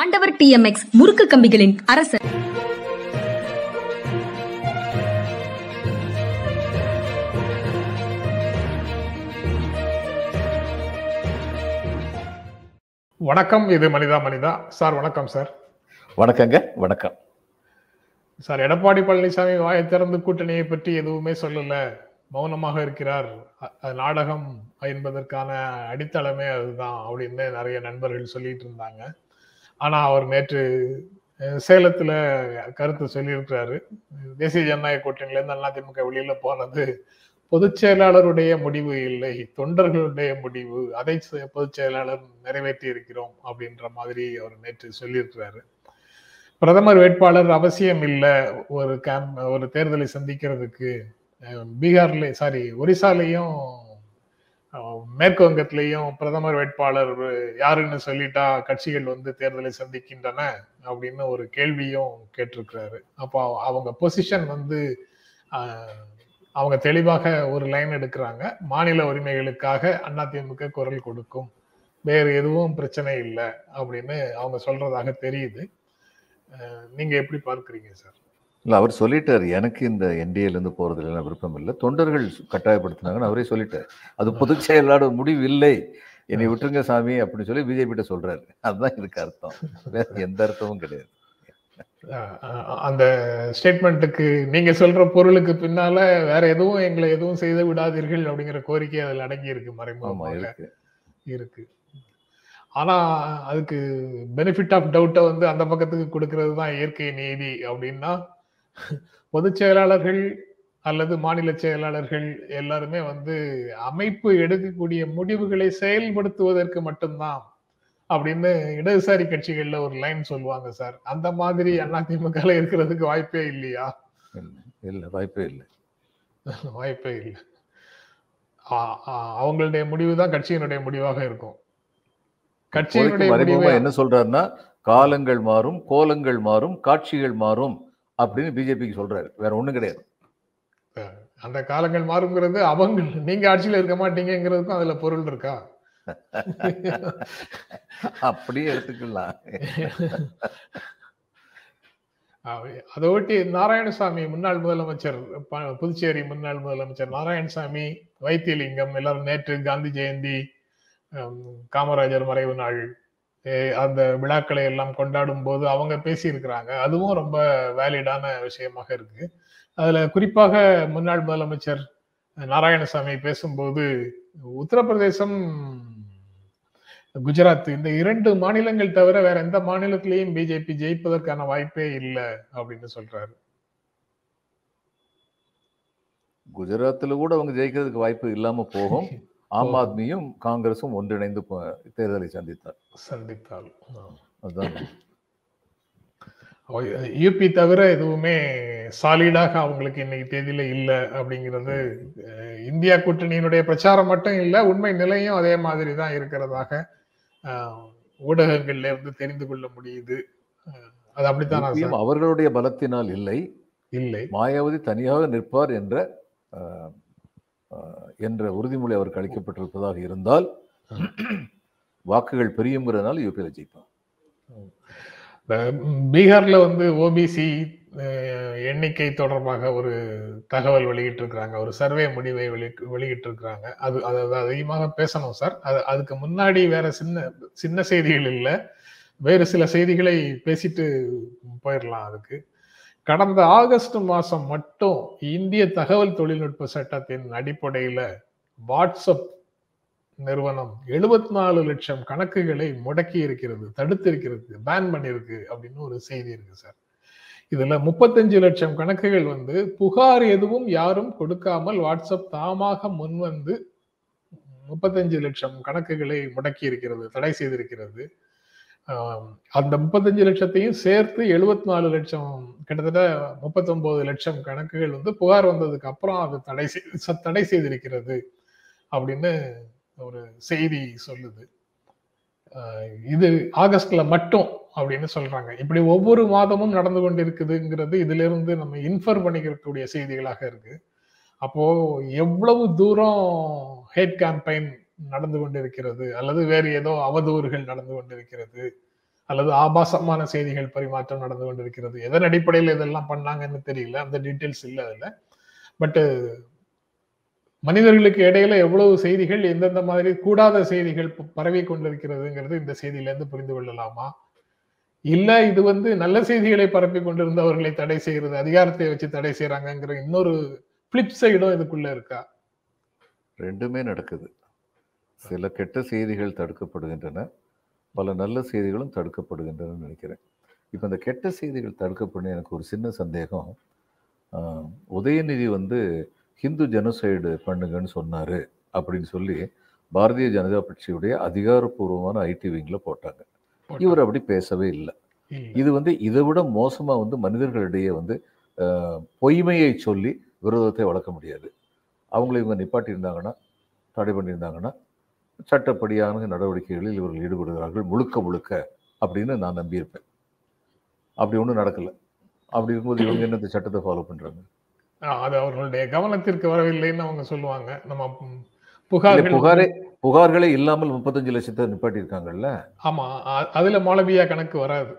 ஆண்டவர் டிஎம்எக்ஸ் முறுக்கு கம்பிகளின் அரசர். வணக்கம் இது மனிதா மனிதா. சார் வணக்கம் சார். வணக்கங்க வணக்கம். சார் எடப்பாடி பழனிசாமி வாயை திறந்து கூட்டணியை பற்றி எதுவுமே சொல்லல. மௌனமாக இருக்கிறார். நாடகம் என்பதற்கான அடித்தளமே அதுதான் அப்படின்னு நிறைய நண்பர்கள் சொல்லிட்டு இருந்தாங்க. ஆனா அவர் நேற்று சேலத்துல கருத்து சொல்லியிருக்கிறாரு. தேசிய ஜனநாயக கூட்டணியிலேருந்து அதிமுக வெளியில போனது பொதுச் செயலாளருடைய முடிவு இல்லை. தொண்டர்களுடைய முடிவு. அதை பொதுச் செயலாளர் நிறைவேற்றி இருக்கிறோம் அப்படின்ற மாதிரி அவர் நேற்று சொல்லியிருக்கிறாரு. பிரதமர் வேட்பாளர் அவசியம் இல்லை. ஒரு கேம்ப் ஒரு தேர்தலை சந்திக்கிறதுக்கு அஹ், பீகார்ல சாரி ஒரிசாலையும் மேற்கு வங்கத்திலையும் பிரதமர் வேட்பாளர் யாருன்னு சொல்லிட்டா கட்சிகள் வந்து தேர்தலை சந்திக்கின்றன அப்படின்னு ஒரு கேள்வியும் கேட்டிருக்கிறாரு. அப்போ அவங்க பொசிஷன் வந்து அவங்க தெளிவாக ஒரு லைன் எடுக்கிறாங்க. மாநில உரிமைகளுக்காக அதிமுக குரல் கொடுக்கும். வேறு எதுவும் பிரச்சனை இல்லை அப்படின்னு அவங்க சொல்றதாக தெரியுது. நீங்க எப்படி பார்க்குறீங்க சார்? இல்ல அவர் சொல்லிட்டாரு எனக்கு இந்த என்டிஏல இருந்து போறதுல எல்லாம் விருப்பம் இல்லை. தொண்டர்கள் கட்டாயப்படுத்தினாங்கன்னு அவரே சொல்லிட்டார். அது பொதுச் செயலாளர் முடிவு இல்லை என்னை விட்டுருங்க சாமி அப்படின்னு சொல்லி பிஜேபி கிட்ட சொல்றாரு. அதுதான் இதுக்கு அர்த்தம். வேற எந்த அர்த்தமும் கிடையாது. அந்த ஸ்டேட்மெண்ட்டுக்கு நீங்க சொல்ற பொருளுக்கு பின்னால வேற எதுவும் எங்களை எதுவும் செய்து விடாதீர்கள் அப்படிங்கிற கோரிக்கை அதில் அடங்கி இருக்கு மறைமுகமாக இருக்கு. இருக்கு. ஆனா அதுக்கு பெனிஃபிட் ஆஃப் டவுட்டை வந்து அந்த பக்கத்துக்கு கொடுக்கிறது தான் இயற்கை நீதி அப்படின்னா பொதுச் செயலாளர்கள் அல்லது மாநில செயலாளர்கள் எல்லாருமே வந்து அமைப்பு எடுக்கக்கூடிய முடிவுகளை செயல்படுத்துவதற்கு மட்டும்தான் அப்படின்னு இடதுசாரி கட்சிகள்ல ஒரு லைன் சொல்லுவாங்க சார். அந்த மாதிரி அதிமுக இருக்கிறதுக்கு வாய்ப்பே இல்லையா? இல்ல வாய்ப்பே இல்லை. வாய்ப்பே இல்லை. அவங்களுடைய முடிவு தான் கட்சியினுடைய முடிவாக இருக்கும். கட்சியினுடைய என்ன சொல்றாருன்னா காலங்கள் மாறும் கோலங்கள் மாறும் காட்சிகள் மாறும். அப்படின்னு பிஜேபிக்கு சொல்றாரு. வேற ஒண்ணும் கிடையாது. அந்த காலங்கள் மாறுங்கிறது அவங்க. நீங்க ஆட்சியில இருக்க மாட்டீங்கிறதுக்கும் அதுல பொருள் இருக்கா? அப்படியே எடுத்துக்கலாம். அதை ஒட்டி நாராயணசாமி முன்னாள் முதலமைச்சர் புதுச்சேரி முன்னாள் முதலமைச்சர் நாராயணசாமி வைத்தியலிங்கம் எல்லாரும் நேற்று காந்தி ஜெயந்தி காமராஜர் மறைவு நாள் அந்த விழாக்களை எல்லாம் கொண்டாடும் போது அவங்க பேசியிருக்கிறாங்க. அதுவும் ரொம்ப வேலிடான விஷயமாக இருக்கு. அதுல குறிப்பாக முன்னாள் முதலமைச்சர் நாராயணசாமி பேசும்போது உத்தரப்பிரதேசம் குஜராத் இந்த இரண்டு மாநிலங்கள் தவிர வேற எந்த மாநிலத்திலையும் பிஜேபி ஜெயிப்பதற்கான வாய்ப்பே இல்லை அப்படின்னு சொல்றாரு. குஜராத்தில் கூட அவங்க ஜெயிக்கிறதுக்கு வாய்ப்பு இல்லாம போகும். ஆம் ஆத்மியும் காங்கிரஸும் ஒன்றிணைந்து தேர்தலை சந்தித்தார். சந்தித்தால் அதுதான். யூபி தவிர எதுவுமே சாலிடாக அவங்களுக்கு இன்னைக்கு தேதியில இல்லை அப்படிங்கிறது இந்தியா கூட்டணியினுடைய பிரச்சாரம் மட்டும் இல்லை உண்மை நிலையும் அதே மாதிரி தான் இருக்கிறதாக ஊடகங்கள்ல இருந்து தெரிந்து கொள்ள முடியுது. அது அப்படித்தானா? அவர்களுடைய பலத்தினால் இல்லை. இல்லை. மாயாவதி தனியாக நிற்பார் என்ற என்ற உறுதிமொழி அவருக்கு அளிக்கப்பட்டிருப்பதாக இருந்தால் வாக்குகள் பெரியுங்கிறதுனால யூபியில் ஜெயிப்பான். பீகாரில் வந்து ஓபிசி எண்ணிக்கை தொடர்பாக ஒரு தகவல் வெளியிட்டிருக்கிறாங்க. ஒரு சர்வே முடிவை வெளி வெளியிட்டிருக்கிறாங்க. அது அது அது அதிகமாக பேசணும் சார். அது அதுக்கு முன்னாடி வேற சின்ன சின்ன செய்திகள் இல்லை. வேறு சில செய்திகளை பேசிட்டு போயிடலாம் அதுக்கு. கடந்த ஆகஸ்ட் மாதம் மட்டும் இந்திய தகவல் தொழில்நுட்ப சட்டத்தின் அடிப்படையில் வாட்ஸ்அப் நிறுவனம் 74 நாலு லட்சம் கணக்குகளை முடக்கி இருக்கிறது தடுத்து இருக்கிறது பேன் பண்ணியிருக்கு அப்படின்னு ஒரு செய்தி இருக்கு சார். இதுல முப்பத்தஞ்சு லட்சம் கணக்குகள் வந்து புகார் எதுவும் யாரும் கொடுக்காமல் வாட்ஸ்அப் தாமாக முன்வந்து முப்பத்தஞ்சு லட்சம் கணக்குகளை முடக்கி இருக்கிறது தடை செய்திருக்கிறது. அந்த முப்பத்தஞ்சு லட்சத்தையும் சேர்த்து 74 நாலு லட்சம் கிட்டத்தட்ட முப்பத்தொன்பது லட்சம் கணக்குகள் வந்து புகார் வந்ததுக்கு அப்புறம் அது தடை செய்து தடை செய்திருக்கிறது அப்படின்னு ஒரு செய்தி சொல்லுது. இது ஆகஸ்ட்ல மட்டும் அப்படின்னு சொல்றாங்க. இப்படி ஒவ்வொரு மாதமும் நடந்து கொண்டிருக்குதுங்கிறது இதுல இருந்து நம்ம இன்ஃபர் பண்ணிக்கக்கூடிய செய்திகளாக இருக்கு. அப்போ எவ்வளவு தூரம் ஹேட் கேம்பெயின் நடந்து கொண்டிருக்கிறது அல்லது வேறு ஏதோ அவதூறுகள் நடந்து கொண்டிருக்கிறது அல்லது ஆபாசமான செய்திகள் பரிமாற்றம் நடந்து கொண்டிருக்கிறது. எதன் அடிப்படையில் இதெல்லாம் பண்ணாங்கன்னு தெரியல அந்த டீட்டெயில்ஸ் இல்லை அதில். பட்டு மனிதர்களுக்கு இடையில எவ்வளவு செய்திகள் எந்தெந்த மாதிரி கூடாத செய்திகள் பரவி கொண்டிருக்கிறதுங்கிறது இந்த செய்தியிலேருந்து புரிந்து கொள்ளலாமா? இல்ல இது வந்து நல்ல செய்திகளை பரப்பி கொண்டிருந்தவர்களை தடை செய்யறது அதிகாரத்தை வச்சு தடை செய்யறாங்கிற இன்னொரு பிளிப் சைடும் இதுக்குள்ள இருக்கா? ரெண்டுமே நடக்குது. சில கெட்ட செய்திகள் தடுக்கப்படுகின்றன பல நல்ல செய்திகளும் தடுக்கப்படுகின்றன நினைக்கிறேன். இப்போ இந்த கெட்ட செய்திகள் தடுக்கப்படும் எனக்கு ஒரு சின்ன சந்தேகம். உதயநிதி வந்து ஹிந்து ஜெனோசைடு பண்ணுங்கன்னு சொன்னாரு அப்படின்னு சொல்லி பாரதிய ஜனதா கட்சியுடைய அதிகாரப்பூர்வமான ஐடி விங்ல போட்டாங்க. இவர் அப்படி பேசவே இல்லை. இது வந்து இதை விட மோசமா வந்து மனிதர்களிடையே வந்து பொய்மையை சொல்லி விரோதத்தை வளர்க்க முடியாது. அவங்கள இவங்க நிப்பாட்டி இருந்தாங்கன்னா தடை பண்ணியிருந்தாங்கன்னா சட்டப்படியான நடவடிக்கைகளில் இவர்கள் ஈடுபடுகிறார்கள் முழுக்க முழுக்க அப்படின்னு நான் நம்பியிருப்பேன். அப்படி ஒன்றும் நடக்கல. அப்படி இருக்கும்போது இவங்க என்ன சட்டத்தை ஃபாலோ பண்றாங்க? ஆஹ் அது அவர்களுடைய கவனத்திற்கு வரவில்லைன்னு அவங்க சொல்லுவாங்க. நம்ம புகார்கள் புகாரே புகார்களே இல்லாமல் முப்பத்தஞ்சு லட்சத்தை நிப்பாட்டி இருக்காங்கல்ல ஆமா அதுல மௌலவியா கணக்கு வராது.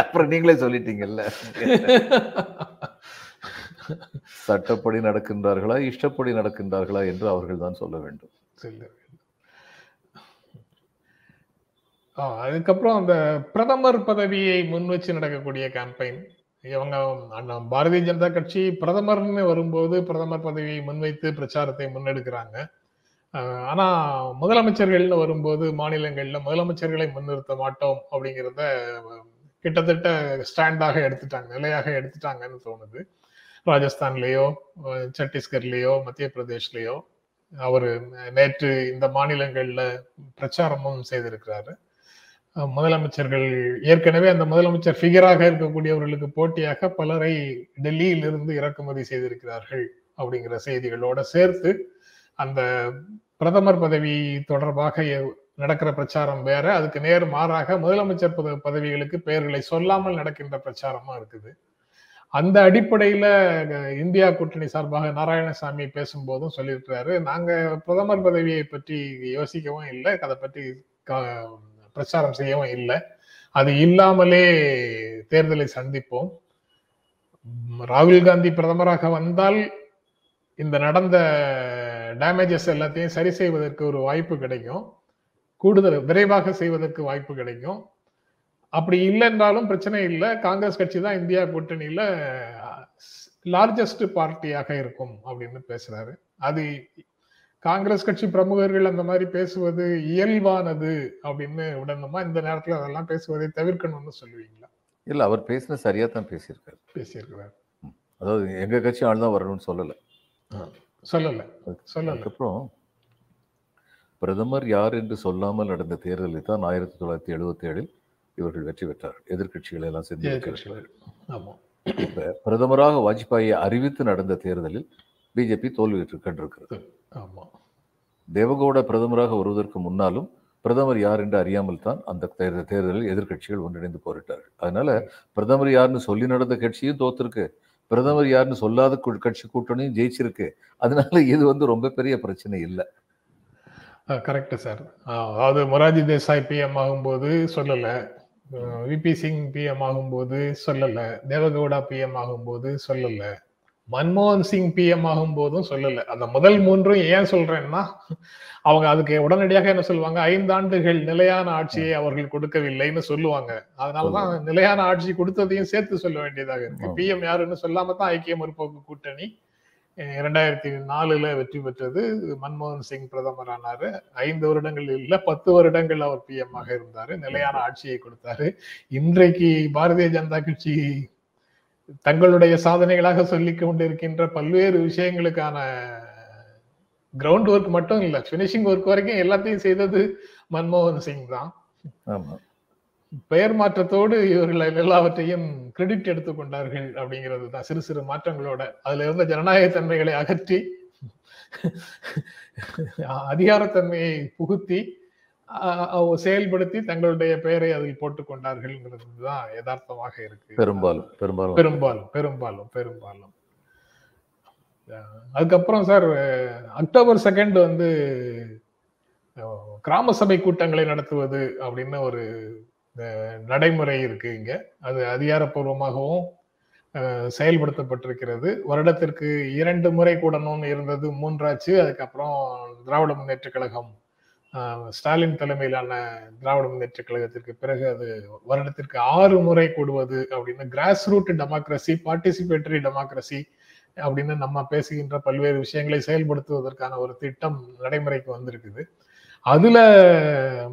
அப்புறம் நீங்களே சொல்லிட்டீங்கல்ல. சட்டப்படி நடக்கின்றார்களா இஷ்டப்படி நடக்கின்றார்களா என்று அவர்கள் தான் சொல்ல வேண்டும். செல்ல வேண்டும். ஆ, அதுக்கப்புறம் அந்த பிரதமர் பதவியை முன் வச்சு நடக்கக்கூடிய கேம்பெயின் இவங்க பாரதிய ஜனதா கட்சி பிரதமர்னு வரும்போது பிரதமர் பதவியை முன்வைத்து பிரச்சாரத்தை முன்னெடுக்கிறாங்க. ஆனா முதலமைச்சர்கள்னு வரும்போது மாநிலங்கள்ல முதலமைச்சர்களை முன்னிறுத்த மாட்டோம் அப்படிங்கிறத கிட்டத்தட்ட ஸ்டாண்டாக எடுத்துட்டாங்க நிலையாக எடுத்துட்டாங்கன்னு தோணுது. ராஜஸ்தான்லயோ அஹ், சத்தீஸ்கர்லயோ மத்திய பிரதேஷ்லயோ அவர் நேற்று இந்த மாநிலங்கள்ல பிரச்சாரமும் செய்திருக்கிறாரு. முதலமைச்சர்கள் ஏற்கனவே அந்த முதலமைச்சர் ஃபிகராக இருக்கக்கூடியவர்களுக்கு போட்டியாக பலரை டெல்லியில் இருந்து இறக்குமதி செய்திருக்கிறார்கள் அப்படிங்கிற செய்திகளோட சேர்த்து அந்த பிரதமர் பதவி தொடர்பாக நடக்கிற பிரச்சாரம் வேற. அதுக்கு நேர் மாறாக முதலமைச்சர் பத- பதவிகளுக்கு பெயர்களை சொல்லாமல் நடக்கின்ற பிரச்சாரமா இருக்குது. அந்த அடிப்படையில இந்தியா கூட்டணி சார்பாக நாராயணசாமி பேசும்போதும் சொல்லியிருக்கிறாரு. நாங்க பிரதமர் பதவியை பற்றி யோசிக்கவும் இல்லை. அதை பற்றி பிரச்சாரம் செய்யவும் இல்லை. அது இல்லாமலே தேர்தலை சந்திப்போம். ராகுல் காந்தி பிரதமராக வந்தால் இந்த நடந்த டேமேஜஸ் எல்லாத்தையும் சரி செய்வதற்கு ஒரு வாய்ப்பு கிடைக்கும். கூடுதல் விரைவாக செய்வதற்கு வாய்ப்பு கிடைக்கும். அப்படி இல்லை என்றாலும் பிரச்சனை இல்லை. காங்கிரஸ் கட்சி தான் இந்தியா கூட்டணியில லார்ஜஸ்ட் பார்ட்டியாக இருக்கும் அப்படின்னு பேசுறாரு. அது காங்கிரஸ் கட்சி பிரமுகர்கள் அந்த மாதிரி பேசுவது இயல்பானது அப்படின்னு விடணுமா இந்த நேரத்துல அதெல்லாம் பேசுவதை தவிர்க்கணும்னு சொல்லுவீங்களா? இல்ல அவர் பேசின சரியா தான் பேசியிருக்காரு. பேசியிருக்கிறார். அதாவது எங்க கட்சி ஆள் தான் வரணும்னு சொல்லல. சொல்லல. சொல்லல. அதுக்கப்புறம் பிரதமர் யார் என்று சொல்லாமல் நடந்த தேர்தலில் தான் ஆயிரத்தி தொள்ளாயிரத்தி எழுபத்தி ஏழில் இவர்கள் வெற்றி பெற்றார் எதிர்க்கட்சிகளை எல்லாம் சேர்ந்து பிரதமராக வாஜ்பாயை அறிவித்து நடந்த தேர்தலில் பிஜேபி தோல்வியுற்று கண்டிருக்கிறது. தேவகவுடா பிரதமராக வருவதற்கு முன்னாலும் பிரதமர் யார் என்று அறியாமல் தான் அந்த தேர்தல் தேர்தலில் எதிர்க்கட்சிகள் ஒன்றிணைந்து போரிட்டார்கள். அதனால பிரதமர் யாருன்னு சொல்லி நடந்த கட்சியும் தோத்திருக்கு. பிரதமர் யாருன்னு சொல்லாத கட்சி கூட்டணியும் ஜெயிச்சிருக்கு. அதனால இது வந்து ரொம்ப பெரிய பிரச்சனை இல்லை. Correct sir. அதாவது மொராஜி தேசாய் பிஎம் ஆகும்போது சொல்லல. விபி சிங் பிஎம் ஆகும்போது சொல்லல. தேவகவுடா பிஎம் ஆகும்போது சொல்லல. மன்மோகன் சிங் பிஎம் ஆகும் போதும் சொல்லல. அந்த முதல் மூன்றும் ஏன் சொல்றேன்னா அவங்க அதுக்கு உடனடியாக என்ன சொல்லுவாங்க? ஐந்தாண்டுகள் நிலையான ஆட்சியை அவர்கள் கொடுக்கவில்லைன்னு சொல்லுவாங்க. அதனாலதான் நிலையான ஆட்சி கொடுத்ததையும் சேர்த்து சொல்ல வேண்டியதாக இருக்கு. பிஎம் யாருன்னு சொல்லாம தான் ஐக்கிய முற்போக்கு கூட்டணி இரண்டாயிரத்தி நாலுல வெற்றி பெற்றது மன்மோகன் சிங் பிரதமர் ஆனாரு. ஐந்து வருடங்கள் இல்ல பத்து வருடங்கள் அவர் பிஎம் ஆக இருந்தாரு. நிலையான ஆட்சியை கொடுத்தாரு. இன்றைக்கு பாரதிய ஜனதா கட்சி தங்களுடைய சாதனைகளாக சொல்லிக் கொண்டிருக்கின்ற பல்வேறு விஷயங்களுக்கான கிரவுண்ட் ஒர்க் மட்டும் இல்ல பினிஷிங் ஒர்க் வரைக்கும் எல்லாத்தையும் செய்தது மன்மோகன் சிங் தான். ஆமா. பெயர் மாற்றத்தோடு இவர்கள் எல்லாவற்றையும் கிரெடிட் எடுத்துக்கொண்டார்கள் அப்படிங்கிறது தான். சிறு சிறு மாற்றங்களோட. அதுல இருந்த ஜனநாயக தன்மைகளை அகற்றி அதிகாரத்தன்மையை புகுத்தி செயல்படுத்தி தங்களுடைய பெயரை அதில் போட்டுக் கொண்டார்கள்ங்கிறது தான் யதார்த்தமாக இருக்கு. பெரும்பாலும் பெரும்பாலும். பெரும்பாலும் பெரும்பாலும் பெரும்பாலும். அதுக்கப்புறம் சார் அக்டோபர் செகண்ட் வந்து கிராம சபை கூட்டங்களை நடத்துவது அப்படின்னு ஒரு நடைமுறை இருக்கு இங்க. அது அதிகாரப்பூர்வமாகவும் செயல்படுத்தப்பட்டிருக்கிறது. வருடத்திற்கு இரண்டு முறை கூடணும்னு இருந்தது மூன்றாச்சு. அதுக்கப்புறம் திராவிட முன்னேற்ற கழகம் ஸ்டாலின் தலைமையிலான திராவிட முன்னேற்ற கழகத்திற்கு பிறகு அது வருடத்திற்கு ஆறு முறை கூடுவது அப்படின்னு grass root democracy participatory democracy அப்படின்னு நம்ம பேசுகின்ற பல்வேறு விஷயங்களை செயல்படுத்துவதற்கான ஒரு திட்டம் நடைமுறைக்கு வந்திருக்குது. அதுல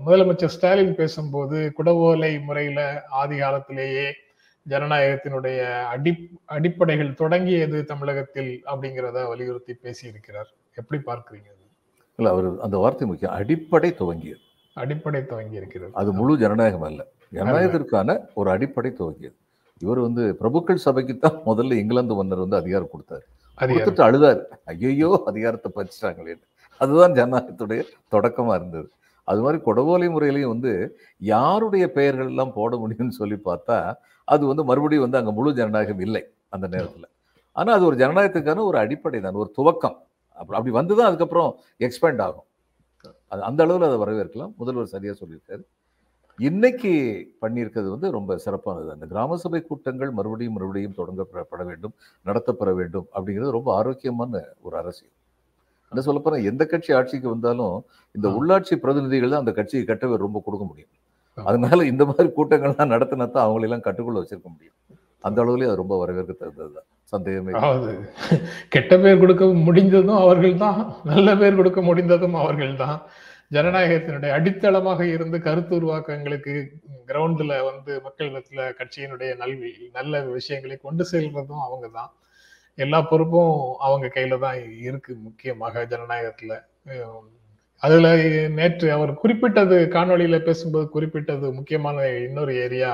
முதலமைச்சர் ஸ்டாலின் பேசும்போது குடவோலை முறையில ஆதி காலத்திலேயே ஜனநாயகத்தினுடைய அடி அடிப்படைகள் தொடங்கியது தமிழகத்தில் அப்படிங்கிறத வலியுறுத்தி பேசியிருக்கிறார். எப்படி பார்க்கிறீங்க அது? இல்ல அவர் அந்த வார்த்தை முக்கியம். அடிப்படை துவங்கியது. அடிப்படை துவங்கி இருக்கிறது அது முழு ஜனநாயகம் அல்ல. ஜனநாயகத்திற்கான ஒரு அடிப்படை துவங்கியது. இவர் வந்து பிரபுக்கள் சபைக்கு தான் முதல்ல இங்கிலாந்து மன்னர் வந்து அதிகாரம் கொடுத்தாரு. கொடுத்துட்டு அழுதாரு. ஐயோ அதிகாரத்தை பறிச்சிட்டாங்களே அதுதான் ஜனநாயகத்துடைய தொடக்கமாக இருந்தது. அது மாதிரி கொடவோலை முறையிலையும் வந்து யாருடைய பெயர்கள் எல்லாம் போட முடியும்னு சொல்லி பார்த்தா அது வந்து மறுபடியும் வந்து அங்கே முழு ஜனநாயகம் இல்லை அந்த நேரத்தில். ஆனால் அது ஒரு ஜனநாயகத்துக்கான ஒரு அடிப்படை தான் ஒரு துவக்கம். அப்படி அப்படி வந்து தான் அதுக்கப்புறம் எக்ஸ்பேண்ட் ஆகும். அது அந்த அளவில் அதை வரவேற்கலாம். முதல்வர் சரியாக சொல்லியிருக்காரு. இன்னைக்கு பண்ணியிருக்கிறது வந்து ரொம்ப சிறப்பானது அந்த கிராம சபை கூட்டங்கள் மறுபடியும் மறுபடியும் தொடங்கப்பட வேண்டும் நடத்தப்பெற வேண்டும் அப்படிங்கிறது ரொம்ப ஆரோக்கியமான ஒரு அரசியல். என்ன சொல்ல போனா எந்த கட்சி ஆட்சிக்கு வந்தாலும் இந்த. உள்ளாட்சி பிரதிநிதிகள் தான் அந்த கட்சிக்கு கட்டவே ரொம்ப கொடுக்க முடியும். அதனால இந்த மாதிரி கூட்டங்கள்லாம் நடத்தினா தான் அவங்களெல்லாம் கட்டுக்குள்ள வச்சிருக்க முடியும். அந்த அளவுலயே அது ரொம்ப வரவேற்க தகுந்ததுதான் சந்தேகமே கெட்ட பேர் கொடுக்க முடிந்ததும் அவர்கள்தான் நல்ல பேர் கொடுக்க முடிந்ததும் அவர்கள்தான் ஜனநாயகத்தினுடைய அடித்தளமாக இருந்து கருத்து உருவாக்கங்களுக்கு கிரவுண்ட்ல வந்து மக்களிடத்துல கட்சியினுடைய நல்வி நல்ல விஷயங்களை கொண்டு செல்வதும் அவங்க தான். எல்லா பொறுப்பும் அவங்க கையில தான் இருக்கு முக்கியமாக ஜனநாயகத்துல. அதுல நேற்று அவர் குறிப்பிட்டது காணொளியில பேசும்போது குறிப்பிட்டது முக்கியமான இன்னொரு ஏரியா.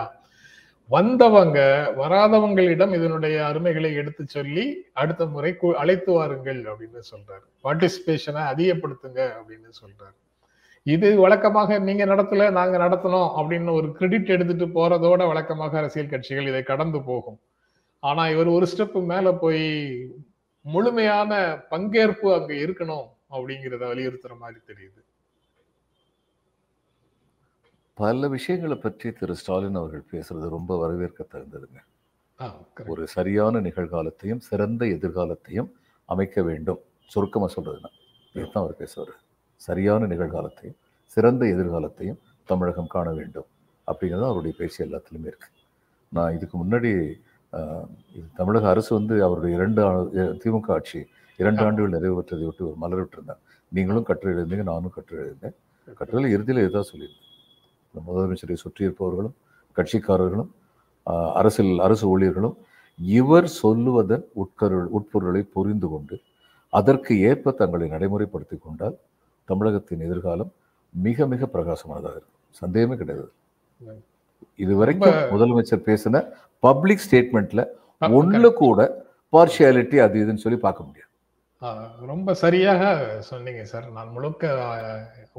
வந்தவங்க வராதவங்களிடம் இதனுடைய அருமைகளை எடுத்து சொல்லி அடுத்த முறை அழைத்து வாருங்கள் அப்படின்னு சொல்றாரு. பார்ட்டிசிபேஷனை அதிகப்படுத்துங்க அப்படின்னு சொல்றாரு. இது வழக்கமாக நீங்க நடத்தல நாங்க நடத்தணும் அப்படின்னு ஒரு கிரெடிட் எடுத்துட்டு போறதோட வழக்கமாக அரசியல் கட்சிகள் இதை கடந்து போகும். ஆனா இவர் ஒரு ஸ்டெப் மேல போய் முழுமையான பங்கேற்பு அங்க இருக்கணும் அப்படிங்கிறத வலியுறுத்துற மாதிரி தெரியுது. பல விஷயங்களை பற்றி திரு ஸ்டாலின் அவர்கள் பேசுறது ரொம்ப வரவேற்க தகுந்ததுங்க. ஒரு சரியான நிகழ்காலத்தையும் சிறந்த எதிர்காலத்தையும் அமைக்க வேண்டும். சுருக்கமாக சொல்றதுன்னா இதுதான் அவர் பேசுவார். சரியான நிகழ்காலத்தையும் சிறந்த எதிர்காலத்தையும் தமிழகம் காண வேண்டும். அப்படிங்கிறது அவருடைய பேச்சு எல்லாத்துலேயுமே இருக்கு. நான் இதுக்கு முன்னாடி இது தமிழக அரசு வந்து அவருடைய இரண்டு ஆண்டு- திமுக ஆட்சி இரண்டு. ஆண்டுகள் நிறைவு பெற்றதை விட்டு ஒரு மலர் விட்டுருந்தேன் நீங்களும் கட்டுரை எழுந்தீங்க நானும் கட்டுரை எழுந்தேன் கட்டுரையில் இறுதியில் இதுதான் சொல்லியிருந்தேன். முதலமைச்சரை சுற்றி இருப்பவர்களும் கட்சிக்காரர்களும் ஆஹ், அரசியல் அரசு ஊழியர்களும் இவர் சொல்லுவதன் உட்கருள் உட்பொருளை புரிந்து கொண்டு அதற்கு ஏற்ப தங்களை நடைமுறைப்படுத்திக் கொண்டால் தமிழகத்தின் எதிர்காலம் மிக மிக பிரகாசமானதாக இருக்கும். சந்தேகமே கிடையாது. ம். இதுவரைக்கும் ரொம்ப- முதலமைச்சர் பேசின பப்ளிக் ஸ்டேட்மெண்ட்ல ஒண்ணுல கூட பார்ஷியாலிட்டி அது இதுன்னு சொல்லி பார்க்க முடியாது. ரொம்ப சரியாக சொன்னீங்க சார். நான் முழுக்க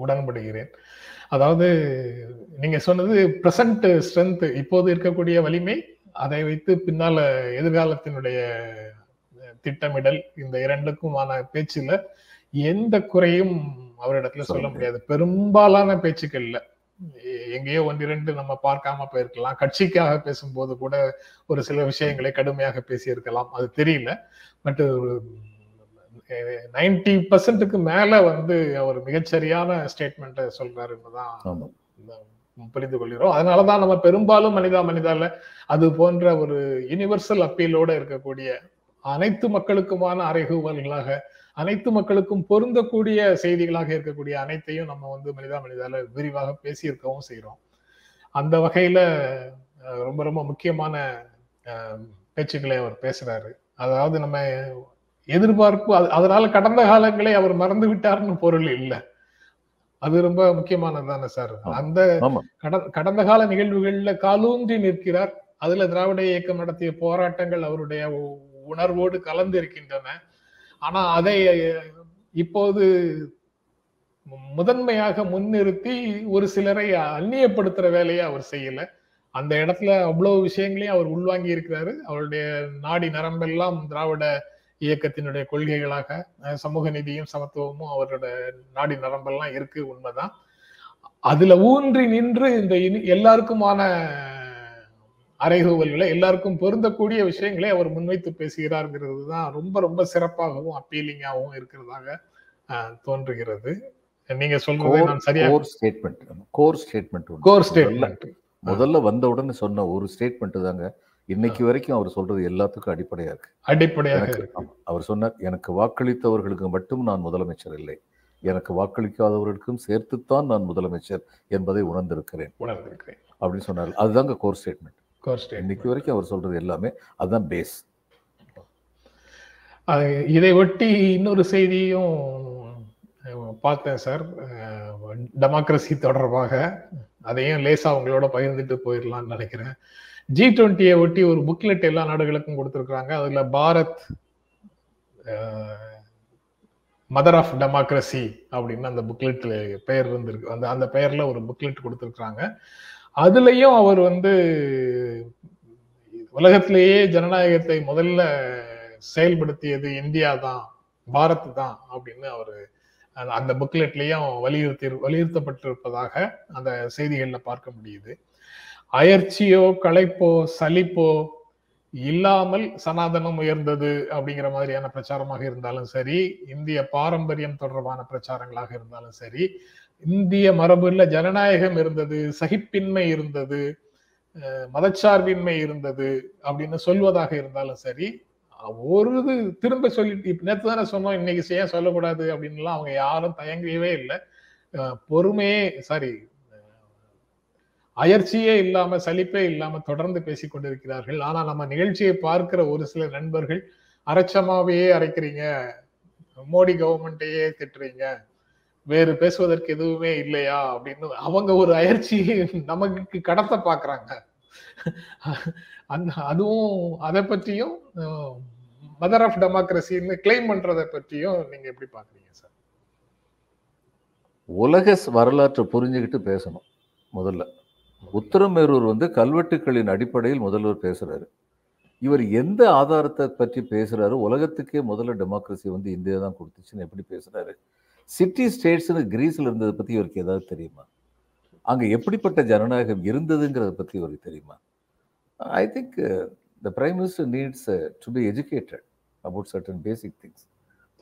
உடன்படுகிறேன். அதாவது நீங்க சொன்னது பிரசன்ட் ஸ்ட்ரென்த் இப்போது இருக்கக்கூடிய வலிமை அதை வைத்து பின்னால எதிர்காலத்தினுடைய திட்டமிடல் இந்த இரண்டுக்குமான பேச்சுல எந்த குறையும் அவரிடத்துல சொல்ல முடியாது. பெரும்பாலான பேச்சுக்கள்ல. எ- எங்கேயோ ஒன்றிரண்டு நம்ம பார்க்காம போயிருக்கலாம். கட்சிக்காக பேசும்போது கூட ஒரு சில விஷயங்களை கடுமையாக பேசியிருக்கலாம். அது தெரியல. பட் ஒரு நைன்டி பர்சன்ட்டுக்கு மேல வந்து அவர் மிகச்சரியான ஸ்டேட்மெண்ட்டை சொல்றாருன்னுதான் புரிந்து கொள்கிறோம். அதனாலதான் நம்ம பெரும்பாலும் மனிதா மனிதால அது போன்ற ஒரு யுனிவர்சல் அப்பீலோட இருக்கக்கூடிய அனைத்து மக்களுக்குமான அறைகூவல்களாக அனைத்து மக்களுக்கும் பொருந்தக்கூடிய செய்திகளாக இருக்கக்கூடிய அனைத்தையும் நம்ம வந்து மனிதா மனிதால விரிவாக பேசியிருக்கவும் செய்றோம். அந்த வகையில ரொம்ப ரொம்ப முக்கியமான பேச்சுக்களை அவர் பேசுறாரு. அதாவது நம்ம எதிர்பார்ப்பு அது- அதனால கடந்த காலங்களை அவர் மறந்து விட்டார்னு பொருள் இல்லை. அது ரொம்ப முக்கியமானது தானே சார். அந்த கடந்த கால நிகழ்வுகள்ல காலூன்றி நிற்கிறார். அதுல திராவிட இயக்கம் நடத்திய போராட்டங்கள் அவருடைய உணர்வோடு கலந்து இருக்கின்றன ஆனா அதை இப்போது முதன்மையாக முன்னிறுத்தி ஒரு சிலரை அந்நியப்படுத்துற வேலையை அவர் செய்யல. அந்த இடத்துல அவ்வளவு விஷயங்களையும் அவர் உள்வாங்கி இருக்கிறாரு. அவருடைய நாடி நரம்பெல்லாம் திராவிட இயக்கத்தினுடைய கொள்கைகளாக சமூக நீதியும் சமத்துவமும் அவரோட நாடி நரம்பெல்லாம் இருக்கு உண்மைதான். அதுல ஊன்றி நின்று இந்த இனி- எல்லாருக்குமான அறைகூவல்களை எல்லாருக்கும் பொருந்தக்கூடிய விஷயங்களை அவர் முன்வைத்து பேசுகிறார்ங்கிறது தான் ரொம்ப ரொம்ப சிறப்பாகவும் அப்பீலிங்காகவும் இருக்கிறதாக தோன்றுகிறது. நீங்க சொல்றதை நான் சரியா core statement core statement core statement முதல்ல வந்த உடனே சொன்ன ஒரு ஸ்டேட்மெண்ட் தாங்க. இன்னைக்கு வரைக்கும் அவர் சொல்றது எல்லாத்துக்கும் அடிப்படையா இருக்கு. அடிப்படையாக. அவர் சொன்னார் எனக்கு வாக்களித்தவர்களுக்கு மட்டும் நான் முதலமைச்சர் இல்லை. எனக்கு வாக்களிக்காதவர்களுக்கும் சேர்த்துத்தான் நான் முதலமைச்சர் என்பதை உணர்ந்திருக்கிறேன். உணர்ந்திருக்கிறேன். அப்படின்னு சொன்னார். அதுதாங்க கோர் ஸ்டேட்மெண்ட் இன்னைக்கு வரைக்கும் அவர் சொல்றது எல்லாமே அதுதான் பேஸ் இதை ஒட்டி இன்னொரு செய்தியும் பார்த்தேன் சார். டெமோக்ரஸி தொடர்பாக அதையும் லேசா உங்களோட பகிர்ந்துட்டு போயிடலாம்னு நினைக்கிறேன். ஜி டுவெண்ட்டியை ஒட்டி ஒரு புக்லெட் எல்லா நாடுகளுக்கும் கொடுத்துருக்காங்க அதுல பாரத் மதர் ஆஃப் டெமோக்ரஸி அப்படின்னு அந்த புக்லெட்ல பெயர் இருந்திருக்கு அந்த அந்த பெயர்ல ஒரு புக்லெட் கொடுத்துருக்காங்க அதுலயும் அவர் வந்து உலகத்திலேயே ஜனநாயகத்தை முதல்ல செயல்படுத்தியது இந்தியா தான் பாரத் தான் அப்படின்னு அவர் அந்த புக்லெட்லயும் வலியுறுத்தி வலியுறுத்தப்பட்டிருப்பதாக அந்த செய்திகளில் பார்க்க முடியுது. அயற்சியோ களைப்போ சலிப்போ இல்லாமல் சனாதனம் உயர்ந்தது அப்படிங்கிற மாதிரியான பிரச்சாரமாக இருந்தாலும் சரி இந்திய பாரம்பரியம் தொடர்பான பிரச்சாரங்களாக இருந்தாலும் சரி இந்திய மரபுல ஜனநாயகம் இருந்தது சகிப்பின்மை இருந்தது மதச்சார்பின்மை இருந்தது அப்படின்னு சொல்வதாக இருந்தாலும் சரி ஒரு இது திரும்ப சொல்லி இப்ப நேற்று தானே சொன்னோம் இன்னைக்கு ஏன் சொல்லக்கூடாது அப்படின்லாம் அவங்க யாரும் தயங்கவே இல்லை. பொறுமையே சாரி அயற்சியே இல்லாம சலிப்பே இல்லாம தொடர்ந்து பேசிக் கொண்டிருக்கிறார்கள். ஆனா நம்ம நிகழ்ச்சியை பார்க்கிற ஒரு சில நண்பர்கள் அரைச்சமாவையே அரைக்கிறீங்க மோடி கவர்மெண்ட்டையே திட்டுறீங்க வேறு பேசுவதற்கு எதுவுமே இல்லையா அப்படின்னு அவங்க ஒரு அயற்சி நமக்கு கடத்த பாக்குறாங்க அந்த அதுவும் அதை பற்றியும் மதர் ஆஃப் டெமோக்ரஸின்னு கிளைம் பண்றதை பற்றியும் நீங்க எப்படி பாக்குறீங்க சார் உலக வரலாற்று வரலாற்றை புரிஞ்சுக்கிட்டு பேசணும் முதல்ல. உத்தரமேரூர் வந்து கல்வெட்டுக்களின் அடிப்படையில் முதல்வர் பேசுறாரு. இவர் எந்த ஆதாரத்தை பற்றி பேசுறாரு? உலகத்துக்கே முதல்ல டெமோக்ரஸி வந்து இந்தியா தான் கொடுத்துச்சுன்னு எப்படி பேசுறாரு? சிட்டி ஸ்டேட்ஸ்னு கிரீஸில் இருந்ததை பற்றி இவருக்கு ஏதாவது தெரியுமா? அங்கே எப்படிப்பட்ட ஜனநாயகம் இருந்ததுங்கிறத பற்றி இவருக்கு தெரியுமா? I think the prime minister needs to be educated about certain basic things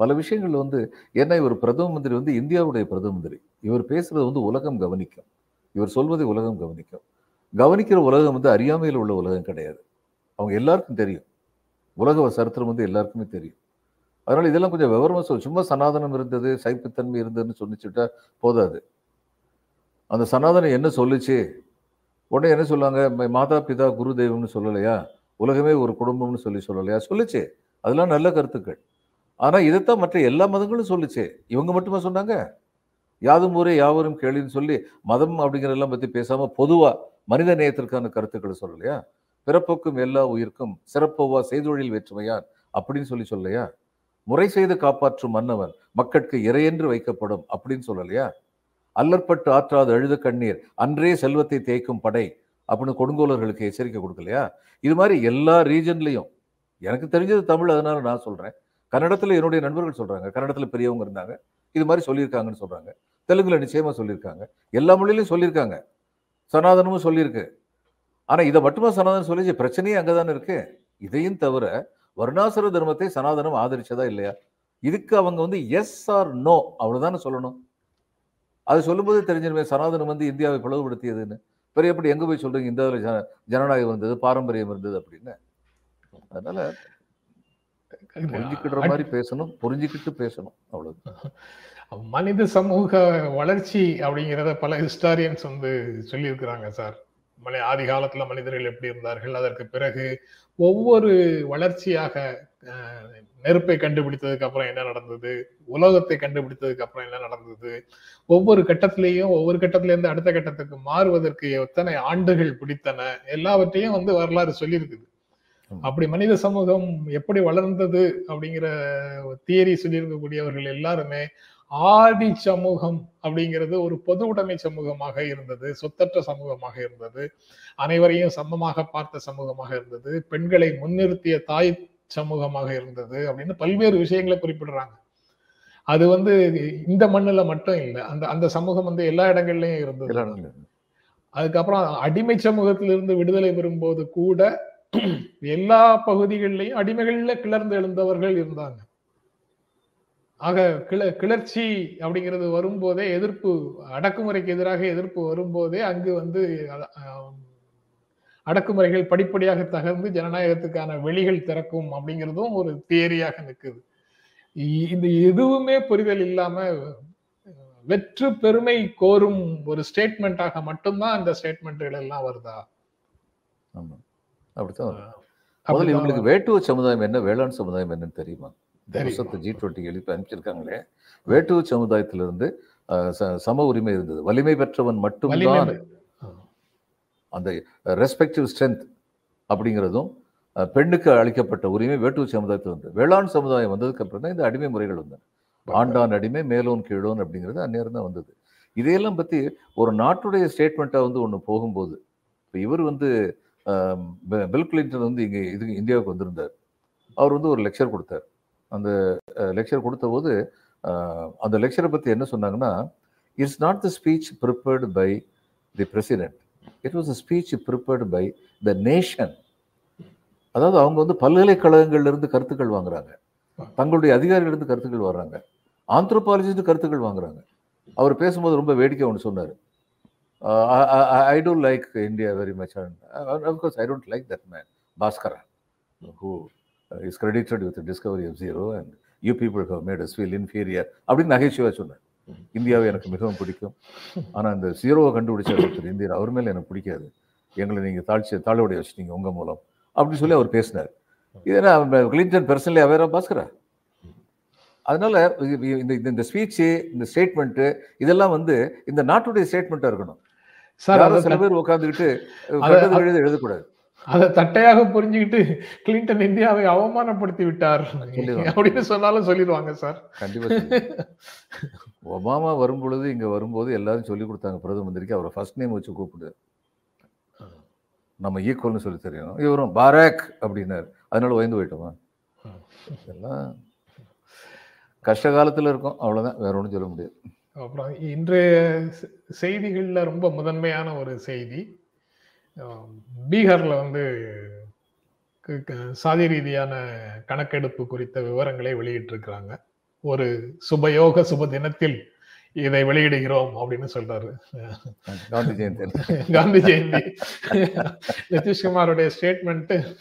பல விஷயங்கள் வந்து ஏன்னா இவர் பிரதம மந்திரி வந்து இந்தியாவுடைய பிரதம மந்திரி. இவர் பேசுறது வந்து உலகம் கவனிக்கும். இவர் சொல்வதை உலகம் கவனிக்கும். கவனிக்கிற உலகம் வந்து அறியாமையில் உள்ள உலகம் கிடையாது. அவங்க எல்லாருக்கும் தெரியும். உலக சரித்திரம் வந்து எல்லாருக்குமே தெரியும். அதனால இதெல்லாம் கொஞ்சம் விவரமாக சொல்லு சும்மா சனாதனம் இருந்தது சைப்புத்தன்மை இருந்ததுன்னு சொல்லிச்சுட்டா போதாது. அந்த சனாதனம் என்ன சொல்லுச்சு? உடனே என்ன சொல்லுவாங்க? "ம- மாதா பிதா குரு தெய்வம்னு சொல்லலையா? உலகமே ஒரு குடும்பம்னு சொல்லி சொல்லலையா? சொல்லுச்சு. அதெல்லாம் நல்ல கருத்துக்கள். ஆனால் இதைத்தான் மற்ற எல்லா மதங்களும் சொல்லுச்சு. இவங்க மட்டுமா சொன்னாங்க? யாதும் ஊரே யாவரும் கேளின்னு சொல்லி மதம் அப்படிங்கிறதெல்லாம் பற்றி பேசாமல் பொதுவாக மனித நேயத்திற்கான கருத்துக்களை சொல்லலையா? பிறப்புக்கும் எல்லா உயிருக்கும் சிறப்போவா செய்தொழில் வேற்றுமையார் அப்படின்னு சொல்லி சொல்லலையா? முறை செய்து காப்பாற்றும் மன்னவன் மக்கட்கு இறையென்று வைக்கப்படும் அப்படின்னு சொல்லலையா? அல்லற்பட்டு ஆற்றாது அழுத கண்ணீர் அன்றே செல்வத்தை தேய்க்கும் படை அப்படின்னு கொடுங்கோலர்களுக்கு எச்சரிக்கை கொடுக்கலையா? இது மாதிரி எல்லா ரீஜன்லையும் எனக்கு தெரிஞ்சது தமிழ் அதனால நான் சொல்றேன். கன்னடத்துல என்னுடைய நண்பர்கள் சொல்றாங்க கன்னடத்துல பெரியவங்க இருந்தாங்க இது மாதிரி சொல்லியிருக்காங்கன்னு சொல்றாங்க. தெலுங்குல நிச்சயமா சொல்லியிருக்காங்க. எல்லா மொழியிலையும் சொல்லியிருக்காங்க. சனாதனமும் சொல்லியிருக்கு. ஆனா இதை மட்டுமா சனாதனம் சொல்லிச்சு? பிரச்சனையே அங்கதானே இருக்கு. இதையும் தவிர வருணாசுர தர்மத்தை சனாதனம் ஆதரிச்சதா இல்லையா? இதுக்கு அவங்க வந்து எஸ் ஆர் நோ அவ்வளவுதானே சொல்லணும். அது சொல்லும்போது தெரிஞ்சிருமே சனாதனம் வந்து இந்தியாவை பிளவுபடுத்தியதுன்னு. பெரிய எப்படி எங்க போய் சொல்றீங்க? இந்தியாவில் ஜன ஜனநாயகம் இருந்தது பாரம்பரியம் இருந்தது அப்படின்னு. அதனால புரிஞ்சுக்கிற மாதிரி பேசணும் புரிஞ்சுக்கிட்டு பேசணும் அவ்வளவு மனித சமூக வளர்ச்சி அப்படிங்கிறத பல ஹிஸ்டாரியன்ஸ் வந்து சொல்லியிருக்கிறாங்க சார். மனி ஆதி காலத்துல மனிதர்கள் எப்படி இருந்தார்கள் அதற்கு பிறகு ஒவ்வொரு வளர்ச்சியாக நெருப்பை கண்டுபிடித்ததுக்கு அப்புறம் என்ன நடந்தது? உலோகத்தை கண்டுபிடித்ததுக்கு அப்புறம் என்ன நடந்தது? ஒவ்வொரு கட்டத்திலையும் ஒவ்வொரு கட்டத்துல இருந்து அடுத்த கட்டத்துக்கு மாறுவதற்கு எத்தனை ஆண்டுகள் பிடித்தன? எல்லாவற்றையும் வந்து வரலாறு சொல்லியிருக்குது. அப்படி மனித சமூகம் எப்படி வளர்ந்தது அப்படிங்கிற தியரி சொல்லியிருக்கக்கூடியவர்கள் எல்லாருமே ஆதி சமூகம் அப்படிங்கிறது ஒரு பொது உடைமை சமூகமாக இருந்தது சொத்தற்ற சமூகமாக இருந்தது அனைவரையும் சமமாக பார்த்த சமூகமாக இருந்தது பெண்களை முன்னிறுத்திய தாய் சமூகமாக இருந்தது அப்படின்னு பல்வேறு விஷயங்களை குறிப்பிடுறாங்க. அது வந்து இந்த மண்ணுல மட்டும் இல்லை அந்த அந்த சமூகம் வந்து எல்லா இடங்கள்லயும் இருந்தது. அதுக்கப்புறம் அடிமை சமூகத்திலிருந்து விடுதலை பெறும்போது கூட எல்லா பகுதிகளிலையும் அடிமைகள்ல கிளர்ந்து எழுந்தவர்கள் இருந்தாங்க. ஆக கிள கிளர்ச்சி அப்படிங்கிறது வரும்போதே எதிர்ப்பு அடக்குமுறைக்கு எதிராக எதிர்ப்பு வரும்போதே அங்கு வந்து அடக்குமுறைகள் படிப்படியாக தகர்ந்து ஜனநாயகத்துக்கான வெளிகள் திறக்கும் அப்படிங்கிறதும் ஒரு தியரியாக நிற்குது இந்த எதுவுமே புரிதல் இல்லாம வெற்று பெருமை கோரும் ஒரு ஸ்டேட்மெண்ட்டாக மட்டும்தான் அந்த ஸ்டேட்மெண்ட்டுகள் எல்லாம் வருதா அப்படித்தான். முதல்ல இவங்களுக்கு வேட்டுவ சமுதாயம் என்ன வேளாண் சமுதாயம் என்னன்னு இந்த தெரியும். வருஷத்தை ஜி டுவெண்ட்டி எழுப்பி அனுப்பிச்சிருக்காங்களே. வேட்டுவ சமுதாயத்திலிருந்து சம உரிமை இருந்தது. வலிமை பெற்றவன் மட்டும்தான் அந்த ரெஸ்பெக்டிவ் ஸ்ட்ரென்த் அப்படிங்கிறதும் பெண்ணுக்கு அளிக்கப்பட்ட உரிமை வேட்டுவ சமுதாயத்தில் வந்து வேளாண் சமுதாயம் வந்ததுக்கு அப்புறம் தான் இந்த அடிமை முறைகள் வந்தன. ஆண்டான் அடிமை மேலோன் கீழோன் அப்படிங்கிறது அந்நேரம் தான் வந்தது. இதையெல்லாம் பற்றி ஒரு நாட்டுடைய ஸ்டேட்மெண்ட்டாக வந்து ஒன்று போகும்போது இப்போ இவர் வந்து பில் கிளின்டன் வந்து இங்கே இது இந்தியாவுக்கு வந்திருந்தார். அவர் வந்து ஒரு லெக்சர் கொடுத்தார். அந்த லெக்சர் கொடுத்தபோது அந்த லெக்சரை பற்றி என்ன சொன்னாங்கன்னா it's not the speech prepared by the president it was a speech prepared by the nation அதாவது அவங்க வந்து பல்கலைக்கழகங்கள்ல இருந்து கருத்துக்கள் வாங்குறாங்க. தங்களுடைய அதிகாரிகளிருந்து கருத்துக்கள் வர்றாங்க. ஆந்த்ரோபாலஜிஸ்ட் கருத்துக்கள் வாங்குறாங்க. அவர் பேசும்போது ரொம்ப வேடிக்கை ஒன்று சொன்னார். I don't like India very much of course I don't like that man Bhaskara who is credited with discovery of zero and you people have made us feel inferior அப்படின்னு நகைச்சுவை சொன்னார். இந்தியாவை எனக்கு மிகவும் பிடிக்கும். ஆனால் இந்த ஜீரோவை கண்டுபிடிச்ச ஒருத்தர் இந்தியர் அவர் மேலே எனக்கு பிடிக்காது. எங்களை நீங்கள் தாழ்ச்சி தாழ்வுடைய வச்சுட்டீங்க உங்கள் மூலம். அப்படின்னு சொல்லி அவர் பேசினார். இது என்ன கிளின்டன் பர்சனலி அவேரா பாஸ்கரா அதனால இந்த இந்த- இந்த ஸ்பீச்சு இந்த ஸ்டேட்மெண்ட்டு இதெல்லாம் வந்து இந்த நாட்டுடைய ஸ்டேட்மெண்ட்டாக இருக்கணும். சார் சில பேர் உட்காந்துக்கிட்டு எழுதக்கூடாது. அதை தட்டையாக புரிஞ்சுக்கிட்டு கிளின்டன் இந்தியாவை அவமானப்படுத்தி விட்டார். அப்படின்னு சொன்னாலும் சொல்லிடுவாங்க சார் கண்டிப்பாக ஒபாமா வரும் பொழுது இங்கே வரும்போது எல்லாரும் சொல்லி கொடுத்தாங்க பிரதம மந்திரிக்கு. அவரை ஃபர்ஸ்ட் நேம் வச்சு கூப்பிடு. நம்ம ஈக்குவல்னு சொல்லி தெரியணும் இவரும் பாராக் அப்படின்னாரு. அதனால பயந்து போயிட்டோமா? இதெல்லாம் கஷ்ட காலத்தில் இருக்கும். அவ்வளோதான் வேற ஒன்றும் சொல்ல முடியாது. அப்புறம் இன்றைய செய்திகள்ல ரொம்ப முதன்மையான ஒரு செய்தி பீகார்ல வந்து சாதி ரீதியான கணக்கெடுப்பு குறித்த விவரங்களை வெளியிட்டிருக்கிறாங்க. ஒரு சுபயோக சுப தினத்தில் இதை வெளியிடுகிறோம் அப்படின்னு சொல்றாரு. காந்தி ஜெயந்தி. காந்தி ஜெயந்தி. நிதிஷ்குமாரோடைய ஸ்டேட்மெண்ட்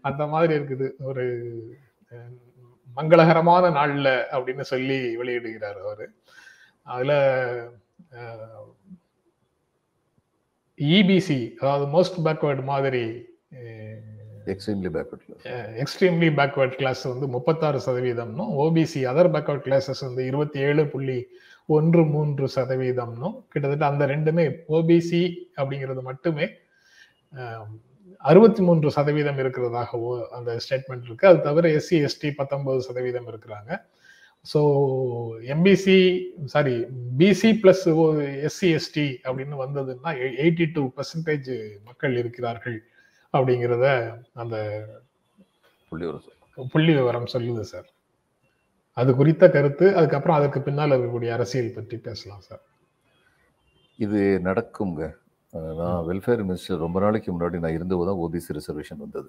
அந்த மாதிரி இருக்குது. ஒரு மங்களகரமான நாள்ல அப்படின்னு சொல்லி வெளியிடுகிறார் அவரு. அதுல இபிசி அதாவது மோஸ்ட் பேக்வேர்டு மாதிரி extremely backward extremely backward class வந்து முப்பத்தாறு சதவீதம்னும் ஓபிசி அதர் பேக்வேர்ட் கிளாஸஸ் வந்து இருபத்தி ஏழு புள்ளி ஒன்று மூன்று சதவீதம்னும் கிட்டத்தட்ட அந்த ரெண்டுமே ஓபிசி அப்படிங்கிறது மட்டுமே அறுபத்தி மூன்று சதவீதம் இருக்கிறதாகவோ அந்த ஸ்டேட்மெண்ட் இருக்கு. அது தவிர எஸ்சி எஸ்டி பத்தொன்பது சதவீதம் இருக்கிறாங்க. So MBC sorry BC plus SC ST அப்படின்னு வந்ததுன்னா எயிட்டி டூ பர்சன்டேஜ் மக்கள் இருக்கிறார்கள் அப்படிங்கிறத அந்த புள்ளி விவரம் சொல்லுது சார் அது குறித்த கருத்து அதுக்கப்புறம் அதற்கு பின்னால் இருக்கக்கூடிய அரசியல் பற்றி பேசலாம் சார் இது நடக்குங்க நான் வெல்ஃபேர் மினிஸ்டர் ரொம்ப நாளைக்கு முன்னாடி நான் இருந்தபோது தான் ஓபிசி ரிசர்வேஷன் வந்தது.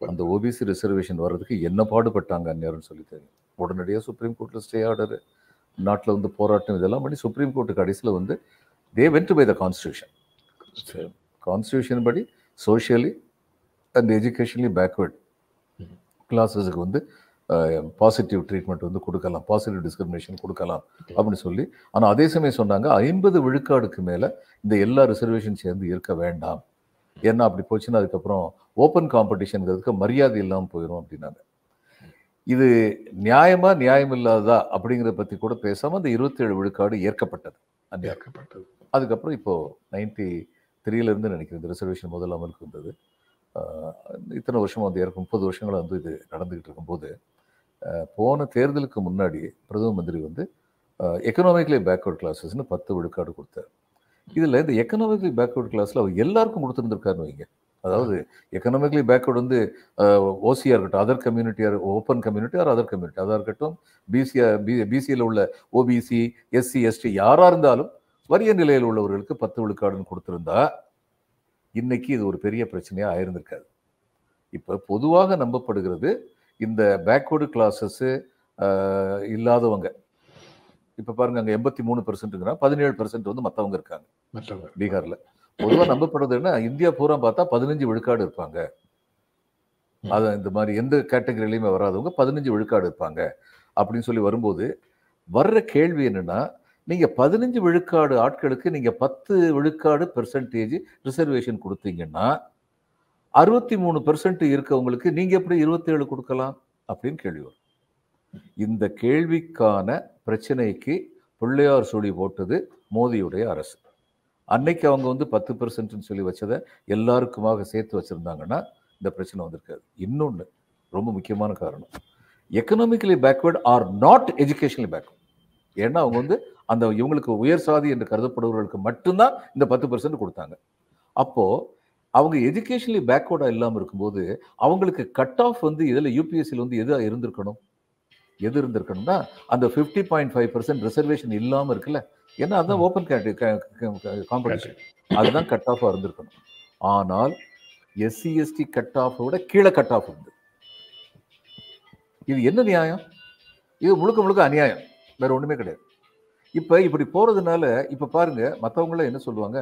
அந்த ஓபிசி ரிசர்வேஷன் வர்றதுக்கு என்ன பாடுபட்டாங்க அந்நேரம்னு சொல்லி தெரியும். உடனடியாக சுப்ரீம் கோர்ட்டில் ஸ்டே ஆர்டர் நாட்டில் வந்து போராட்டம் இதெல்லாம் பண்ணி சுப்ரீம் கோர்ட்டு கடைசியில் வந்து they went by the constitution constitution படி சோஷியலி அண்ட் எஜுகேஷனலி பேக்வேர்ட் கிளாஸஸுக்கு வந்து பாசிட்டிவ் ட்ரீட்மெண்ட் வந்து கொடுக்கலாம். பாசிட்டிவ் டிஸ்கிரிமினேஷன் கொடுக்கலாம் அப்படின்னு சொல்லி. ஆனால் அதே சமயம் சொன்னாங்க ஐம்பது விழுக்காடுக்கு மேலே இந்த எல்லா ரிசர்வேஷன் சேர்ந்து இருக்க வேண்டாம். ஏன்னா அப்படி போச்சுன்னா அதுக்கப்புறம் ஓப்பன் காம்படிஷனுங்கிறதுக்கு மரியாதை இல்லாமல் போயிடும் அப்படின்னாங்க. இது நியாயமா நியாயம் இல்லாததா அப்படிங்கிறத பற்றி கூட பேசாமல் அந்த இருபத்தேழு விழுக்காடு ஏற்கப்பட்டது அந்த ஏற்கப்பட்டது. அதுக்கப்புறம் இப்போ நைன்டி த்ரீலேருந்து நினைக்கிறேன் இந்த ரிசர்வேஷன் முதல் அமலுக்கு வந்தது. இத்தனை வருஷம் வந்து ஏற்க முப்பது வருஷங்களா வந்து இது நடந்துகிட்டு இருக்கும்போது போன தேர்தலுக்கு முன்னாடி பிரதம மந்திரி வந்து எக்கனாமிக்கலி பேக்வர்ட் கிளாஸஸ்னு பத்து விழுக்காடு கொடுத்தார். இதில் இந்த எக்கனாமிக்கலி பேக்வர்ட் கிளாஸில் அவர் எல்லாருக்கும் கொடுத்துருந்துருக்காருன்னு வைங்க. அதாவது எக்கனாமிக்கலி பேக்வர்டு வந்து ஓசியாக இருக்கட்டும் other community open community or other community அதாக இருக்கட்டும் பிசியா பி பிசியில் உள்ள ஓபிசி எஸ்சி எஸ்டி யாராக இருந்தாலும் வறிய நிலையில் உள்ளவர்களுக்கு பத்து விழுக்காடுன்னு கொடுத்துருந்தா இன்னைக்கு இது ஒரு பெரிய பிரச்சனையாக ஆயிருந்திருக்காது. இப்போ பொதுவாக நம்பப்படுகிறது இந்த பேக்வர்டு கிளாஸஸ்ஸு இல்லாதவங்க. இப்ப பாருங்க அங்க எண்பத்தி மூணு பெர்சென்ட்ங்கிறா பதினேழு பெர்சென்ட் வந்து மத்தவங்க இருக்காங்க. பீகார்ல. பொதுவா நம்பப்படுறதுன்னா இந்தியா பூரா பார்த்தா பதினஞ்சு விழுக்காடு இருப்பாங்க. அது இந்த மாதிரி எந்த கேட்டகரியிலையுமே வராதவங்க பதினஞ்சு விழுக்காடு இருப்பாங்க. அப்படின்னு சொல்லி வரும்போது வர்ற கேள்வி என்னன்னா நீங்க பதினஞ்சு விழுக்காடு ஆட்களுக்கு நீங்க பத்து விழுக்காடு பெர்சன்டேஜ் ரிசர்வேஷன் கொடுத்தீங்கன்னா அறுபத்தி மூணு பெர்சன்ட் இருக்கவங்களுக்கு நீங்க எப்படி இருபத்தி ஏழு கொடுக்கலாம்? அப்படின்னு கேள்வி வரும். இந்த கேள்விக்கான பிரச்சனைக்கு பிள்ளையார் சொல்லி போட்டது மோதியுடைய அரசு. அன்னைக்கு அவங்க வந்து பத்து பெர்சன்ட்னு சொல்லி வச்சதை எல்லாருக்குமாக சேர்த்து வச்சுருந்தாங்கன்னா இந்த பிரச்சனை வந்திருக்காது. இன்னொன்று ரொம்ப முக்கியமான காரணம். Economically backward or not educationally backward ஏன்னா அவங்க வந்து அந்த இவங்களுக்கு உயர் சாதி என்று கருதப்படுபவர்களுக்கு மட்டும்தான் இந்த பத்து பெர்சன்ட் கொடுத்தாங்க. அப்போது அவங்க எஜுகேஷனலி பேக்வேர்டாக இல்லாமல் இருக்கும்போது அவங்களுக்கு கட் ஆஃப் வந்து இதில் யூபிஎஸ்சியில் வந்து எதாக இருந்திருக்கணும்? எது இருந்திருக்கணும்னா அந்த fifty point five percent reservation இல்லாமல் இருக்குல்ல. ஏன்னா அதுதான் ஓப்பன் காம்படிஷன் அதுதான் கட் ஆஃபாக இருந்திருக்கணும். ஆனால் எஸ்சி எஸ்டி கட் ஆஃப் விட கீழே கட் ஆஃப் இருந்து இது என்ன நியாயம்? இது முழுக்க முழுக்க அநியாயம். வேற ஒண்ணுமே கிடையாது. இப்ப இப்படி போறதுனால இப்ப பாருங்க மத்தவங்கள என்ன சொல்லுவாங்க?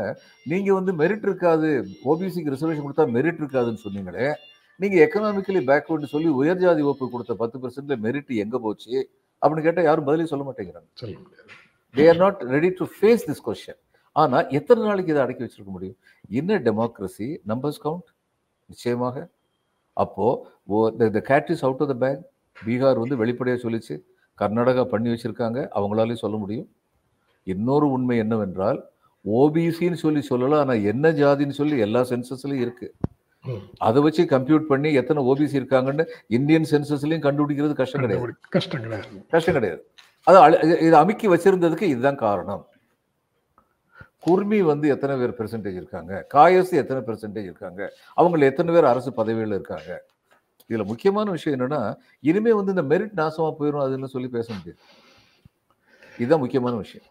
நீங்க வந்து மெரிட் இருக்காது. ஓபிசிக்கு ரிசர்வேஷன் கொடுத்தா மெரிட் இருக்காதுன்னு சொன்னீங்களே நீங்க எக்கனாமிக்கலி பேக்வர்டு சொல்லி உயர் ஜாதி வகுப்பு கொடுத்த பத்து பர்சன்ட்ல மெரிட் எங்க போச்சு? அப்படின்னு கேட்டா யாரும் பதிலே சொல்ல மாட்டேங்கிறாங்க. They are not ready to face this question ஆனா எத்தனை நாளைக்கு இதை அடக்கி வச்சிருக்க முடியும்? என்ன டெமோக்ரஸி நம்பர்ஸ் கவுண்ட் நிச்சயமாக. அப்போ the cat is out of the bag Bihar வந்து வெளிப்படையாக சொல்லிச்சு. கர்நாடகா பண்ணி வச்சிருக்காங்க. அவங்களாலே சொல்ல முடியும். இன்னொரு உண்மை என்னவென்றால் ஓபிசின்னு சொல்லி சொல்லலாம் ஆனா என்ன ஜாதின்னு சொல்லி எல்லா சென்சஸ்லயும் இருக்கு. ம். அதை வச்சு கம்ப்யூட் பண்ணி எத்தனை ஓபிசி இருக்காங்கன்னு இந்தியன் சென்சஸ்லயும் கண்டுபிடிக்கிறது கஷ்டம் கிடையாது. கஷ்டம் கிடையாது. கஷ்டம் கிடையாது. அது இது- அமுக்கி வச்சிருந்ததுக்கு இதுதான் காரணம். குர்மி வந்து எத்தனை பேர் பெர்சன்டேஜ் இருக்காங்க? காயஸ் எத்தனை பெர்சன்டேஜ் இருக்காங்க? அவங்கள எத்தனை பேர் அரசு பதவியில் இருக்காங்க? இதுல முக்கியமான விஷயம் என்னன்னா இனிமே வந்து இந்த மெரிட் நாசமா போயிடும் அதுன்னு சொல்லி பேச முடியாது. இதுதான் முக்கியமான விஷயம்.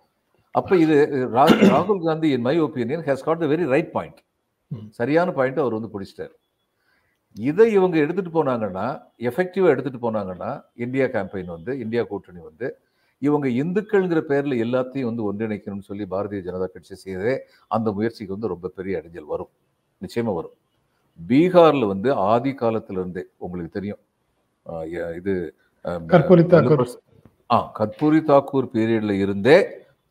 அப்ப இது ராகுல் Gandhi in my opinion has got the very right point. சரியான பாயிண்ட் அவர் வந்து பிடிச்சிட்டாரு. இதை இவங்க எடுத்துட்டு போனாங்கன்னா எஃபெக்டிவா எடுத்துட்டு போனாங்கன்னா இந்தியா கேம்பெயின் வந்து இந்தியா கூட்டணி வந்து இவங்க இந்துக்கள்ங்கிற பேர்ல எல்லாத்தையும் வந்து ஒன்றிணைக்கணும்னு சொல்லி பாரதிய ஜனதா கட்சி செய்தே அந்த முயற்சிக்கு வந்து ரொம்ப பெரிய அடைஞ்சல் வரும். நிச்சயமா வரும். பீகார்ல வந்து ஆதி காலத்துல இருந்தே உங்களுக்கு தெரியும். இது. ஆ கற்பூரி தாக்கூர் பீரியட்ல இருந்தே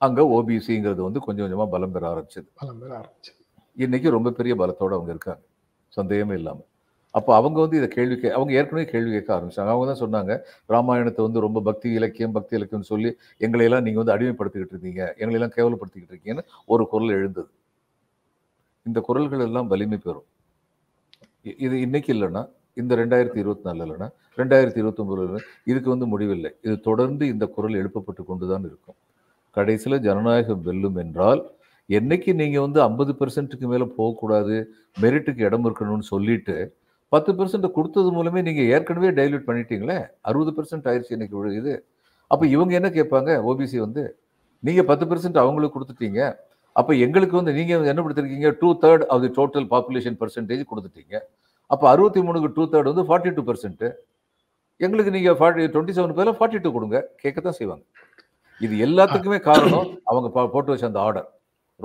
அங்க ஓபிசிங்கிறது வந்து கொஞ்சம் கொஞ்சமா பலம் பெற ஆரம்பிச்சது. பலம் பெற ஆரம்பிச்சு இன்னைக்கு ரொம்ப பெரிய பலத்தோட அவங்க இருக்காங்க. சந்தேகமே இல்லாமல் அப்போ அவங்க வந்து இதை கேள்வி கே அவங்க ஏற்கனவே கேள்வி கேட்க ஆரம்பிச்சாங்க. அவங்க தான் சொன்னாங்க ராமாயணத்தை வந்து ரொம்ப பக்தி இலக்கியம் பக்தி இலக்கியம்னு சொல்லி எங்களையெல்லாம் நீங்க வந்து அடிமைப்படுத்திக்கிட்டு இருக்கீங்க எங்களையெல்லாம் கேவலப்படுத்திக்கிட்டு இருக்கீங்கன்னு ஒரு குரல் எழுந்தது. இந்த குரல்கள் எல்லாம் வலிமை பெறும். இது இன்னைக்கு இல்லைன்னா இந்த ரெண்டாயிரத்தி இருபத்தி நாலு இல்லைன்னா ரெண்டாயிரத்தி இருபத்தொம்பதுல இதுக்கு வந்து முடிவில்லை. இது தொடர்ந்து இந்த குரல் எழுப்பப்பட்டு கொண்டு தான் இருக்கும். கடைசியில ஜனநாயகம் வெல்லும் என்றால் என்னைக்கு நீங்கள் வந்து ஐம்பது பெர்சன்ட்டுக்கு மேலே போகக்கூடாது மெரிட்டுக்கு இடம் இருக்கணும்னு சொல்லிட்டு பத்து பெர்சன்ட் கொடுத்தது மூலமே நீங்கள் ஏற்கனவே டைல்யூட் பண்ணிட்டீங்களே அறுபது பெர்சன்ட் ஆயிடுச்சு இன்னைக்கு விழுகுது அப்போ இவங்க என்ன கேட்பாங்க? ஓபிசி வந்து நீங்கள் பத்து பெர்சன்ட் அவங்களுக்கு கொடுத்துட்டீங்க அப்போ எங்களுக்கு வந்து நீங்கள் என்ன கொடுத்துருக்கீங்க? Two third of the total population percentage கொடுத்துட்டீங்க. அப்போ அறுபத்தி மூணுக்கு டூ தேர்ட் வந்து ஃபார்ட்டி டூ பர்சன்ட்டு எங்களுக்கு நீங்கள் ஃபார்ட்டி டுவெண்ட்டி செவன் பேரில் ஃபார்ட்டி டூ கொடுங்க கேட்க தான் செய்வாங்க. இது எல்லாத்துக்குமே காரணம் அவங்க பா- போட்டு வச்ச அந்த ஆர்டர்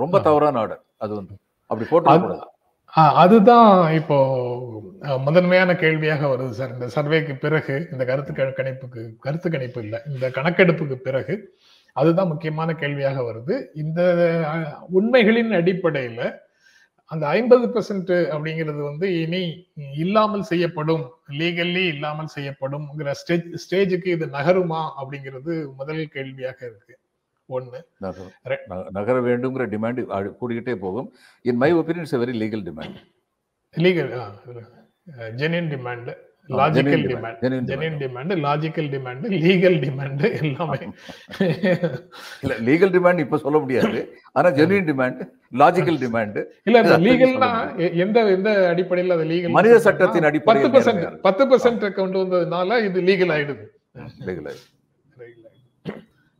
ரொம்ப தவறான ஆர்டர். அது வந்து. அப்படி போட்டு அதுதான் இப்போ முதன்மையான கேள்வியாக வருது சார். இந்த சர்வேக்கு பிறகு இந்த கருத்து கணிப்புக்கு கருத்து கணிப்பு இல்லை. இந்த கணக்கெடுப்புக்கு பிறகு அதுதான் முக்கியமான கேள்வியாக வருது. இந்த உண்மைகளின் அடிப்படையில அந்த ஐம்பது பெர்சன்ட் அப்படிங்கிறது வந்து இனி இல்லாமல் செய்யப்படும் லீகல்லி இல்லாமல் செய்யப்படும்ங்கிற ஸ்டேஜ் ஸ்டேஜுக்கு இது நகருமா அப்படிங்கிறது முதல் கேள்வியாக இருக்கு. ஒண்ணு. நகர- வேண்டுங்கிற டிமாண்ட் கூடிக்கிட்டே போகும். In my. Opinion it's very legal demand legal genuine demand logical demand. Genuine demand logical demand legal demand எல்லாமே. இல்ல லீகல் டிமாண்ட் இப்ப சொல்ல முடியாது. ஆனா ஜெனுவின் டிமாண்ட் லாஜிக்கல் டிமாண்ட் இல்ல லீகல்னா எந்த எந்த அடிப்படையில் அது லீகல் மனித சட்டத்தின் பத்து அடிப்படையில் பர்சன்ட் நேர்மையானது. பத்து பர்சன்ட் கொண்டு வந்ததுனால இது லீகல் ஆயிடுது.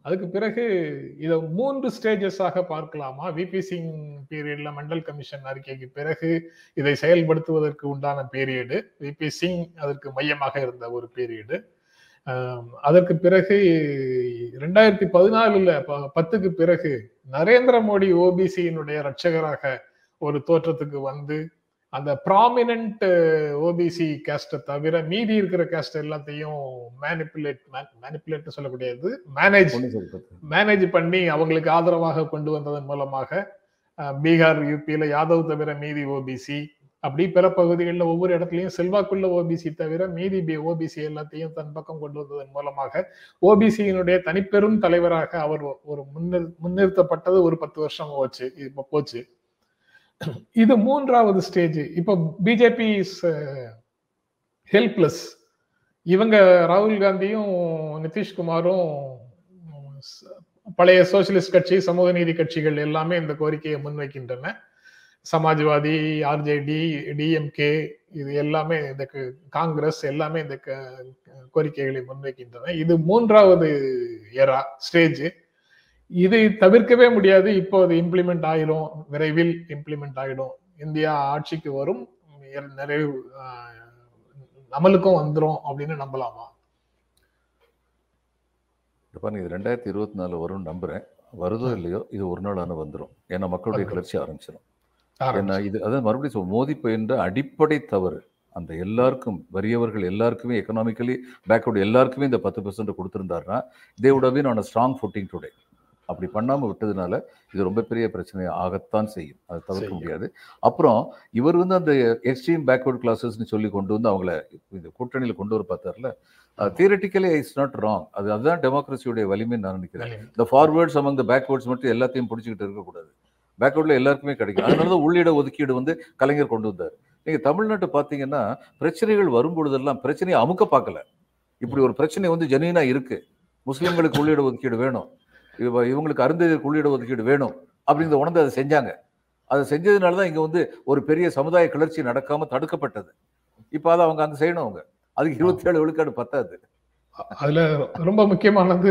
அதுக்கு பிறகு இதை மூன்று ஸ்டேஜஸாக பார்க்கலாமா? விபி சிங் பீரியட்ல மண்டல் கமிஷன் அறிக்கைக்கு பிறகு இதை செயல்படுத்துவதற்கு உண்டான பீரியடு விபி சிங் அதற்கு மையமாக இருந்த ஒரு பீரியடு அதற்கு பிறகு ரெண்டாயிரத்தி பதினாலுல ப- பத்துக்கு பிறகு நரேந்திர மோடி ஓபிசியினுடைய ரட்சகராக ஒரு தோற்றத்துக்கு வந்து அந்த ப்ராமினன்ட் ஓபிசி கேஸ்ட்டை தவிர மீதி இருக்கிற கேஸ்ட் எல்லாத்தையும் மேனிப்புலேட் மேனிப்புலேட் சொல்லக்கூடியது மேனேஜ் மேனேஜ் பண்ணி அவங்களுக்கு ஆதரவாக கொண்டு வந்ததன் மூலமாக பீகார் யூபியில யாதவ் தவிர மீதி ஓபிசி அப்படி பிற பகுதிகளில் ஒவ்வொரு இடத்துலயும் செல்வாக்குள்ள ஓபிசி தவிர மீதி ஓபிசி எல்லாத்தையும் தன் பக்கம் கொண்டு வந்ததன் மூலமாக ஓபிசியினுடைய தனிப்பெரும் தலைவராக அவர் ஒரு முன்னிறு முன்னிறுத்தப்பட்டது ஒரு பத்து வருஷம் போச்சு இப்ப போச்சு. இது மூன்றாவது ஸ்டேஜ் இப்போ பிஜேபி ஹெல்ப்லெஸ் uh, இவங்க ராகுல் காந்தியும் நிதிஷ்குமாரும் பழைய சோசியலிஸ்ட் கட்சி சமூக நீதி கட்சிகள் எல்லாமே இந்த கோரிக்கையை முன்வைக்கின்றன. சமாஜ்வாதி ஆர்ஜேடி டிஎம்கே இது எல்லாமே இந்த காங்கிரஸ் எல்லாமே இந்த க- கோரிக்கைகளை முன்வைக்கின்றன. இது மூன்றாவது எரா ஸ்டேஜ் இதை தவிர்க்கவே முடியாது. இப்போ அது இம்ப்ளிமெண்ட் ஆயிரும். விரைவில் இம்ப்ளிமெண்ட் ஆயிடும். இந்தியா ஆட்சிக்கு வரும். நிறைவு அமலுக்கும் வந்துரும் அப்படின்னு நம்பலாமா? இது ரெண்டாயிரத்தி இருபத்தி நாலு வரும்னு நம்புறேன். வருதோ இல்லையோ இது ஒரு நாளான வந்துரும். ஏன்னா மக்களுடைய. கிளர்ச்சி ஆரம்பிச்சிடும் ஆரம்பிச்சு. ஏன்னா இது அதான் மறுபடியும் சொல் மோதி பயின்ற அடிப்படை தவறு. அந்த எல்லாருக்கும் வறியவர்கள் எல்லாருக்குமே எக்கனாமிக்கலி பேக்வர்டு எல்லாருக்குமே இந்த பத்து percent கொடுத்துருந்தாருன்னா they would have been on a strong footing today. அப்படி பண்ணாம விட்டதுனால இது ரொம்ப பெரிய பிரச்சனை ஆகத்தான் செய்யும். அதை தவிர்க்க. முடியாது. அப்புறம் இவர் வந்து அந்த எக்ஸ்ட்ரீம் பேக்வர்ட் கிளாஸஸ்னு சொல்லி கொண்டு வந்து அவங்கள இந்த கூட்டணியில கொண்டு வர பார்த்தார்ல. தியரட்டிக்கலி இட்ஸ் நாட் ராங் அது அதுதான் டெமோக்ரஸியுடைய வலிமைன்னு நான் நினைக்கிறேன். இந்த ஃபார்வேர்ட்ஸ் among the பேக்வேர்ட்ஸ் மட்டும் எல்லாத்தையும் பிடிச்சிக்கிட்டு இருக்கக்கூடாது. பேக்வேர்டில் எல்லாருக்குமே கிடைக்கும். அதனால தான் உள்ளிட ஒதுக்கீடு வந்து கலைஞர் கொண்டு வந்தார். நீங்கள் தமிழ்நாட்டை பார்த்தீங்கன்னா பிரச்சனைகள் வரும்பொழுதெல்லாம் பிரச்சனையை அமுக்க பார்க்கல. இப்படி ஒரு பிரச்சனை வந்து ஜெனீனா இருக்கு. முஸ்லீம்களுக்கு உள்ளிட ஒதுக்கீடு வேணும். இவங்களுக்கு அருந்ததிற்கு உள்ளிட ஒதுக்கீடு வேணும் அப்படிங்கிறத உணர்ந்து அதை செஞ்சாங்க. அதை செஞ்சதுனால தான் இங்கே வந்து ஒரு பெரிய சமுதாய கிளர்ச்சி நடக்காம தடுக்கப்பட்டது. இப்போ அதை அவங்க அங்கே செய்யணும் அவங்க. அதுக்கு இருபத்தி ஏழு விழுக்காடு பத்தாது. அதுல ரொம்ப முக்கியமானது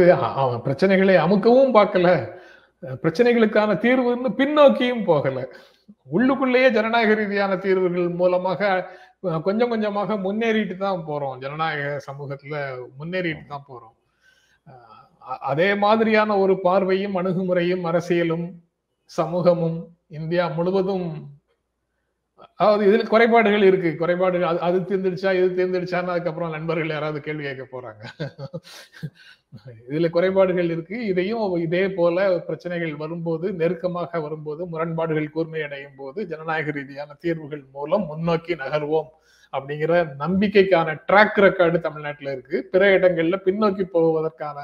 பிரச்சனைகளை அமுக்கவும் பார்க்கல. பிரச்சனைகளுக்கான தீர்வுன்னு பின்னோக்கியும் போகல. உள்ளுக்குள்ளேயே ஜனநாயக ரீதியான தீர்வுகள் மூலமாக கொஞ்சம் கொஞ்சமாக முன்னேறிட்டு தான் போறோம். ஜனநாயக சமூகத்துல முன்னேறிட்டு தான் போறோம். அதே மாதிரியான ஒரு பார்வையும் அணுகுமுறையும் அரசியலும் சமூகமும் இந்தியா முழுவதும் அதாவது இதில் குறைபாடுகள் இருக்கு. குறைபாடுகள் அது அது தேர்ந்தெடுச்சா இது தேர்ந்தெடுச்சான்னு அதுக்கப்புறம் நண்பர்கள் யாராவது கேள்வி கேட்க போறாங்க. இதுல குறைபாடுகள் இருக்கு. இதையும் இதே போல பிரச்சனைகள் வரும்போது நெருக்கமாக வரும்போது முரண்பாடுகள் கூர்மையடையும் போது ஜனநாயக ரீதியான தீர்வுகள் மூலம் முன்னோக்கி நகர்வோம் அப்படிங்கிற நம்பிக்கைக்கான ட்ராக் ரெக்கார்டு தமிழ்நாட்டில் இருக்கு. பிற இடங்கள்ல பின்னோக்கி போவதற்கான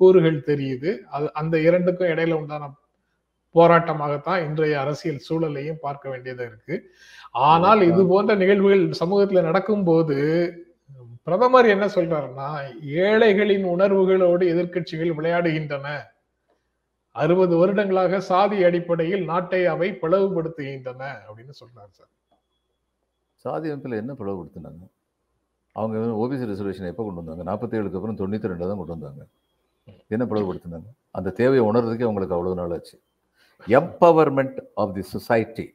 கூறுகள் தெரியுது. அது அந்த இரண்டுக்கும் இடையில உண்டான போராட்டமாகத்தான் இன்றைய அரசியல் சூழலையும் பார்க்க வேண்டியதா இருக்கு. ஆனால் இது போன்ற நிகழ்வுகள் சமூகத்துல நடக்கும்போது பிரதமர் என்ன சொல்றாருன்னா ஏழைகளின் உணர்வுகளோடு எதிர்க்கட்சிகள் விளையாடுகின்றன. அறுபது வருடங்களாக சாதி அடிப்படையில் நாட்டை அவை பிளவுபடுத்துகின்றன அப்படின்னு சொல்றாரு சார். சாதி அமைப்பில் என்ன பிளவுபடுத்தினாங்க? அவங்க ஓபிசி ரிசர்வேஷன் எப்போ கொண்டு வந்தாங்க? நாற்பத்தி ஏழுக்கு அப்புறம் தொண்ணூற்றி ரெண்டாக தான் கொண்டு வந்தாங்க. என்ன பிளவுபடுத்தினாங்க அந்த தேவையை உணர்றதுக்கே அவங்களுக்கு அவ்வளோ நாள் ஆச்சு. Empowerment of the society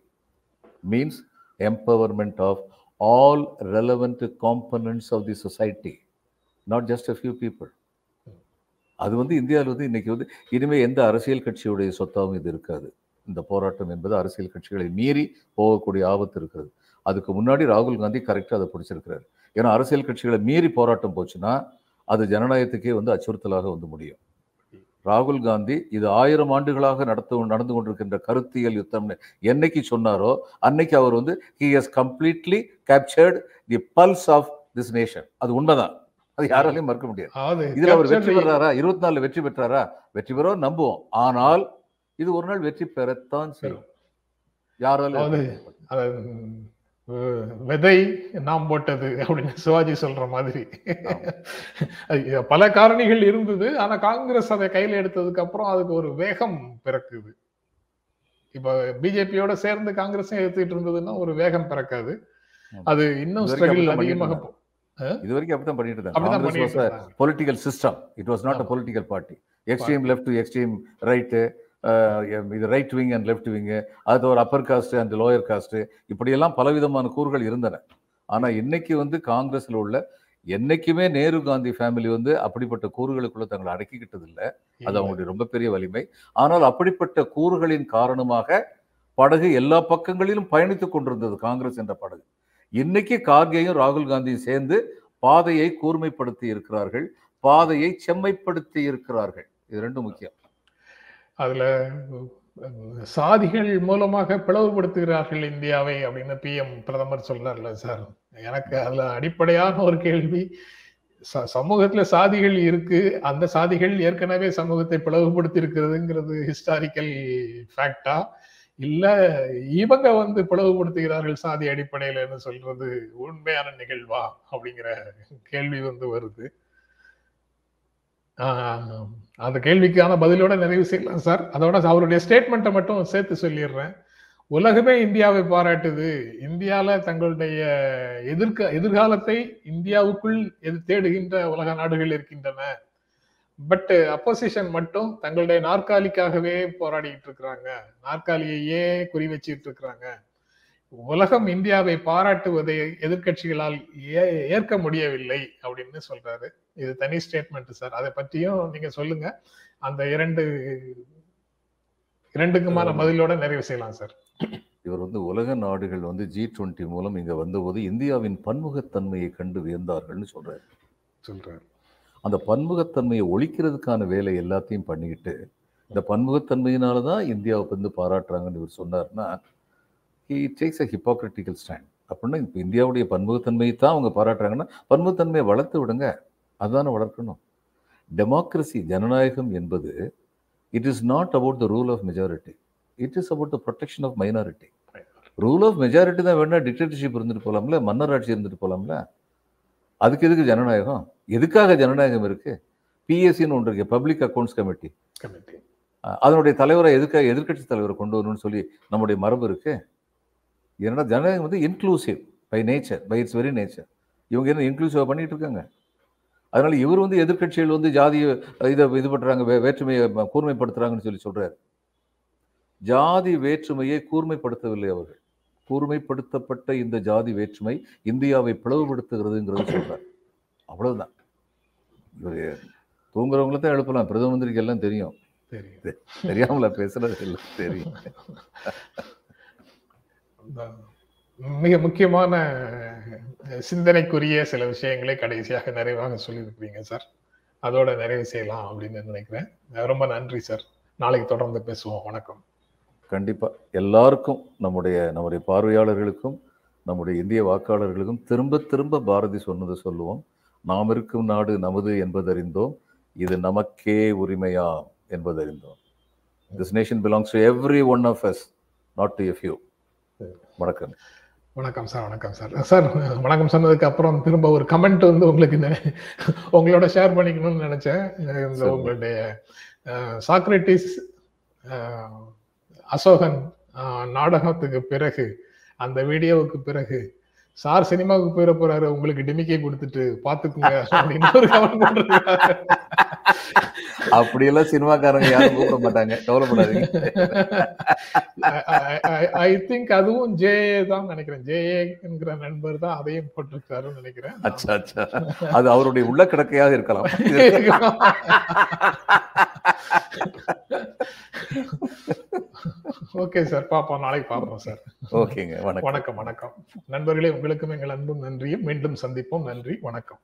means empowerment of all relevant components of the society not just a few people அது வந்து இந்தியாவில் வந்து இன்னைக்கு வந்து இனிமே எந்த அரசியல் கட்சியுடைய சொத்தாகவும் இது இருக்காது. இந்த போராட்டம் என்பது அரசியல் கட்சிகளை மீறி போகக்கூடிய ஆபத்து இருக்கிறது. அதுக்கு முன்னாடி ராகுல் காந்தி கரெக்டாக அதை பிடிச்சிருக்கிறார். ஏன்னா அரசியல் கட்சிகளை மீறி போராட்டம் போச்சுன்னா அது ஜனநாயகத்துக்கே வந்து அச்சுறுத்தலாக வந்து முடியும். ராகுல் காந்தி இது ஆயிரம் ஆண்டுகளாக நடத்து நடந்து கொண்டிருக்கின்ற கருத்தியல் யுத்தம்னு என்னைக்கு சொன்னாரோ அன்னைக்கு அவர் வந்து he has completely captured the pulse of this nation அது உண்மைதான். அது யாராலையும் மறுக்க முடியாது. இதுல அவர் வெற்றி பெறாரா? இருபத்தி நாலுல வெற்றி பெற்றாரா? வெற்றி பெறோம் நம்புவோம். ஆனால் இது ஒரு நாள் வெற்றி பெறத்தான் செய்யும். யாராலும் விதை நாம் போட்டது அப்படின்னு சிவாஜி சொல்ற மாதிரி. பல காரணிகள் இருந்தது. ஆனா காங்கிரஸ் அதை கையில எடுத்ததுக்கு அப்புறம் அதுக்கு ஒரு வேகம் பிறக்குது. இப்ப பிஜேபியோட சேர்ந்து காங்கிரஸும் எடுத்துட்டு இருந்ததுன்னா ஒரு வேகம் பிறக்காது. அது இன்னும் ஸ்ட்ரகிள் அதிகமாக இது வரைக்கும் அப்படிதான் பண்ணிட்டு இருந்தாங்க. Political system it was not a. Political party extreme left to extreme right இது right wing and left wing அது ஒரு upper caste and lower caste இப்படியெல்லாம் பலவிதமான கூறுகள் இருந்தன. ஆனா இன்னைக்கு வந்து காங்கிரஸ்ல உள்ள என்னைக்குமே நேரு காந்தி ஃபேமிலி வந்து அப்படிப்பட்ட கூறுகளுக்குள்ள தங்களை அடக்கிக்கிட்டது இல்ல. அது அவங்களுடைய ரொம்ப பெரிய வலிமை. ஆனால் அப்படிப்பட்ட கூறுகளின் காரணமாக படகு எல்லா பக்கங்களிலும் பயணித்துக் கொண்டிருந்தது காங்கிரஸ் என்ற படகு. இன்னைக்கு கார்கேயும் ராகுல் காந்தியும் சேர்ந்து பாதையை கூர்மைப்படுத்தி இருக்கிறார்கள். பாதையை செம்மைப்படுத்தி இருக்கிறார்கள். இது ரெண்டும் முக்கியம். அதுல சாதிகள் மூலமாக பிளவுபடுத்துகிறார்கள் இந்தியாவை அப்படின்னு பிஎம் பிரதமர் சொல்றாருல்ல சார். எனக்கு அதுல அடிப்படையான ஒரு கேள்வி. ச- சமூகத்துல சாதிகள் இருக்கு. அந்த சாதிகள் ஏற்கனவே சமூகத்தை பிளவுபடுத்தி இருக்கிறதுங்கிறது ஹிஸ்டாரிக்கல் ஃபேக்டா இல்ல இவங்க வந்து பிளவுபடுத்துகிறார்கள் சாதி அடிப்படையிலன்னு சொல்றது உண்மையான நிகழ்வா? அப்படிங்கிற கேள்வி வந்து வருது. அந்த கேள்விக்கான பதிலோட நிறைவு செய்யலாம் சார். அதோட அவருடைய ஸ்டேட்மெண்ட்டை மட்டும் சேர்த்து சொல்லிடுறேன். உலகமே இந்தியாவை பாராட்டுது. இந்தியாவில் தங்களுடைய எதிர்க்க எதிர்காலத்தை இந்தியாவுக்குள் எது தேடுகின்ற உலக நாடுகள் இருக்கின்றன. பட் அப்போசிஷன் மட்டும் தங்களுடைய நாற்காலிக்காகவே போராடிக்கிட்டு இருக்கிறாங்க. நாற்காலியையே குறி வச்சுட்டு இருக்கிறாங்க. உலகம் இந்தியாவை பாராட்டுவதை எதிர்க்கட்சிகளால் ஏ- ஏற்க முடியவில்லை அப்படின்னு சொல்றாரு. இது தனி ஸ்டேட்மெண்ட் சார் அதை பற்றியும் நீங்க சொல்லுங்க. அந்த இரண்டு இரண்டுக்குமான பதிலோட நிறைவு செய்யலாம் சார் இவர் வந்து உலக நாடுகள் வந்து ஜி டுவெண்ட்டி மூலம் இங்க வந்தபோது இந்தியாவின் பன்முகத்தன்மையை கண்டு வியந்தார்கள்னு சொல்றாரு. சொல்றாரு. அந்த பன்முகத்தன்மையை ஒழிக்கிறதுக்கான வேலை எல்லாத்தையும் பண்ணிக்கிட்டு இந்த பன்முகத்தன்மையினால தான் இந்தியாவை வந்து பாராட்டுறாங்கன்னு இவர் சொன்னார்னா he takes a hypocritical stand அப்படின்னா இப்போ இந்தியாவுடைய பன்முகத்தன்மையை தான் அவங்க பாராட்டுறாங்கன்னா பன்முகத்தன்மையை வளர்த்து விடுங்க. அதுதானே வளர்க்கணும். டெமோக்ரஸி ஜனநாயகம் என்பது it is not about the rule of majority it is about the protection of minority rule of majority தான் வேணா டிக்டேட்டர்ஷிப் இருந்துட்டு போலாம்ல மன்னர் ஆட்சி இருந்துட்டு போலாம்ல. அதுக்கு எதுக்கு ஜனநாயகம்? எதுக்காக ஜனநாயகம் இருக்கு? பிஎஸ்சின்னு ஒன்று இருக்கு பப்ளிக் அக்கௌண்ட்ஸ் கமிட்டி அதனுடைய தலைவரை எதுக்காக எதிர்க்கட்சி தலைவரை கொண்டு வரணும்னு சொல்லி நம்முடைய மரபு இருக்கு. ஏன்னா ஜனநாயகம் வந்து inclusive by nature by its very nature இவங்க என்ன இன்க்ளூசிவாக பண்ணிட்டு இருக்காங்க? அதனால இவர் வந்து எதிர்க்கட்சிகள் வந்து ஜாதியை இதை இது பண்றாங்க வே- வேற்றுமையை கூர்மைப்படுத்துறாங்கன்னு சொல்லி சொல்றாரு. ஜாதி வேற்றுமையை கூர்மைப்படுத்தவில்லை அவர்கள். கூர்மைப்படுத்தப்பட்ட இந்த ஜாதி வேற்றுமை இந்தியாவை பிளவுபடுத்துகிறதுங்கிறது சொல்றார். அவ்வளவுதான். இவர் தூங்குறவங்கள தான் எழுப்பலாம். பிரதம மந்திரிக்கு எல்லாம் தெரியும். தெரியும். தெரியாமல பேசுறது இல்லை. தெரியும். மிக முக்கியமான சிந்தனைக்குரிய சில விஷயங்களை கடைசியாக நிறைவாக சொல்லியிருக்கிறீங்க சார். அதோட நிறைவு செய்யலாம் அப்படின்னு நினைக்கிறேன். ரொம்ப நன்றி சார். நாளைக்கு தொடர்ந்து பேசுவோம். வணக்கம். கண்டிப்பா. எல்லாருக்கும் நம்முடைய நம்முடைய பார்வையாளர்களுக்கும் நம்முடைய இந்திய வாக்காளர்களுக்கும் திரும்ப திரும்ப பாரதி சொன்னதை சொல்லுவோம். நாம் இருக்கும் நாடு நமது என்பதறிந்தோம். இது நமக்கே உரிமையா? என்பதறிந்தோம். This nation belongs to every one of us not to few வணக்கம். வணக்கம் சார் வணக்கம் சார். சார் வணக்கம் சொன்னதுக்கு அப்புறம் திரும்ப ஒரு கமெண்ட் வந்து உங்களுக்கு உங்களோட ஷேர் பண்ணிக்கணும்னு நினைச்சேன். இந்த. உங்களுடைய சாக்ரட்டிஸ் அசோகன் நாடகத்துக்கு பிறகு அந்த வீடியோவுக்கு பிறகு சார் சினிமாவுக்கு போயிட போறாரு உங்களுக்கு டிமிக்கை கொடுத்துட்டு பாத்துக்குங்க போட்டிருக்காரு. அப்படியெல்லாம் சினிமாக்காரங்க யாரும் கூப்பிட மாட்டாங்க. கவலைப்படாதீங்க. ஐ திங்க் அதுவும் ஜே தான் நினைக்கிறேன். ஜே என்கிற நண்பர் தான் அதையும் போட்டிருக்காருன்னு நினைக்கிறேன். அச்சா அச்சா. அது அவருடைய உள்ள கிடக்கையாக இருக்கலாம். ஓகே சார் பாப்போம். நாளைக்கு பார்ப்போம் சார் ஓகேங்க வணக்கம். வணக்கம் வணக்கம். நண்பர்களே உங்களுக்கும் எங்கள் அன்பும் நன்றியும். மீண்டும் சந்திப்போம். நன்றி. வணக்கம்.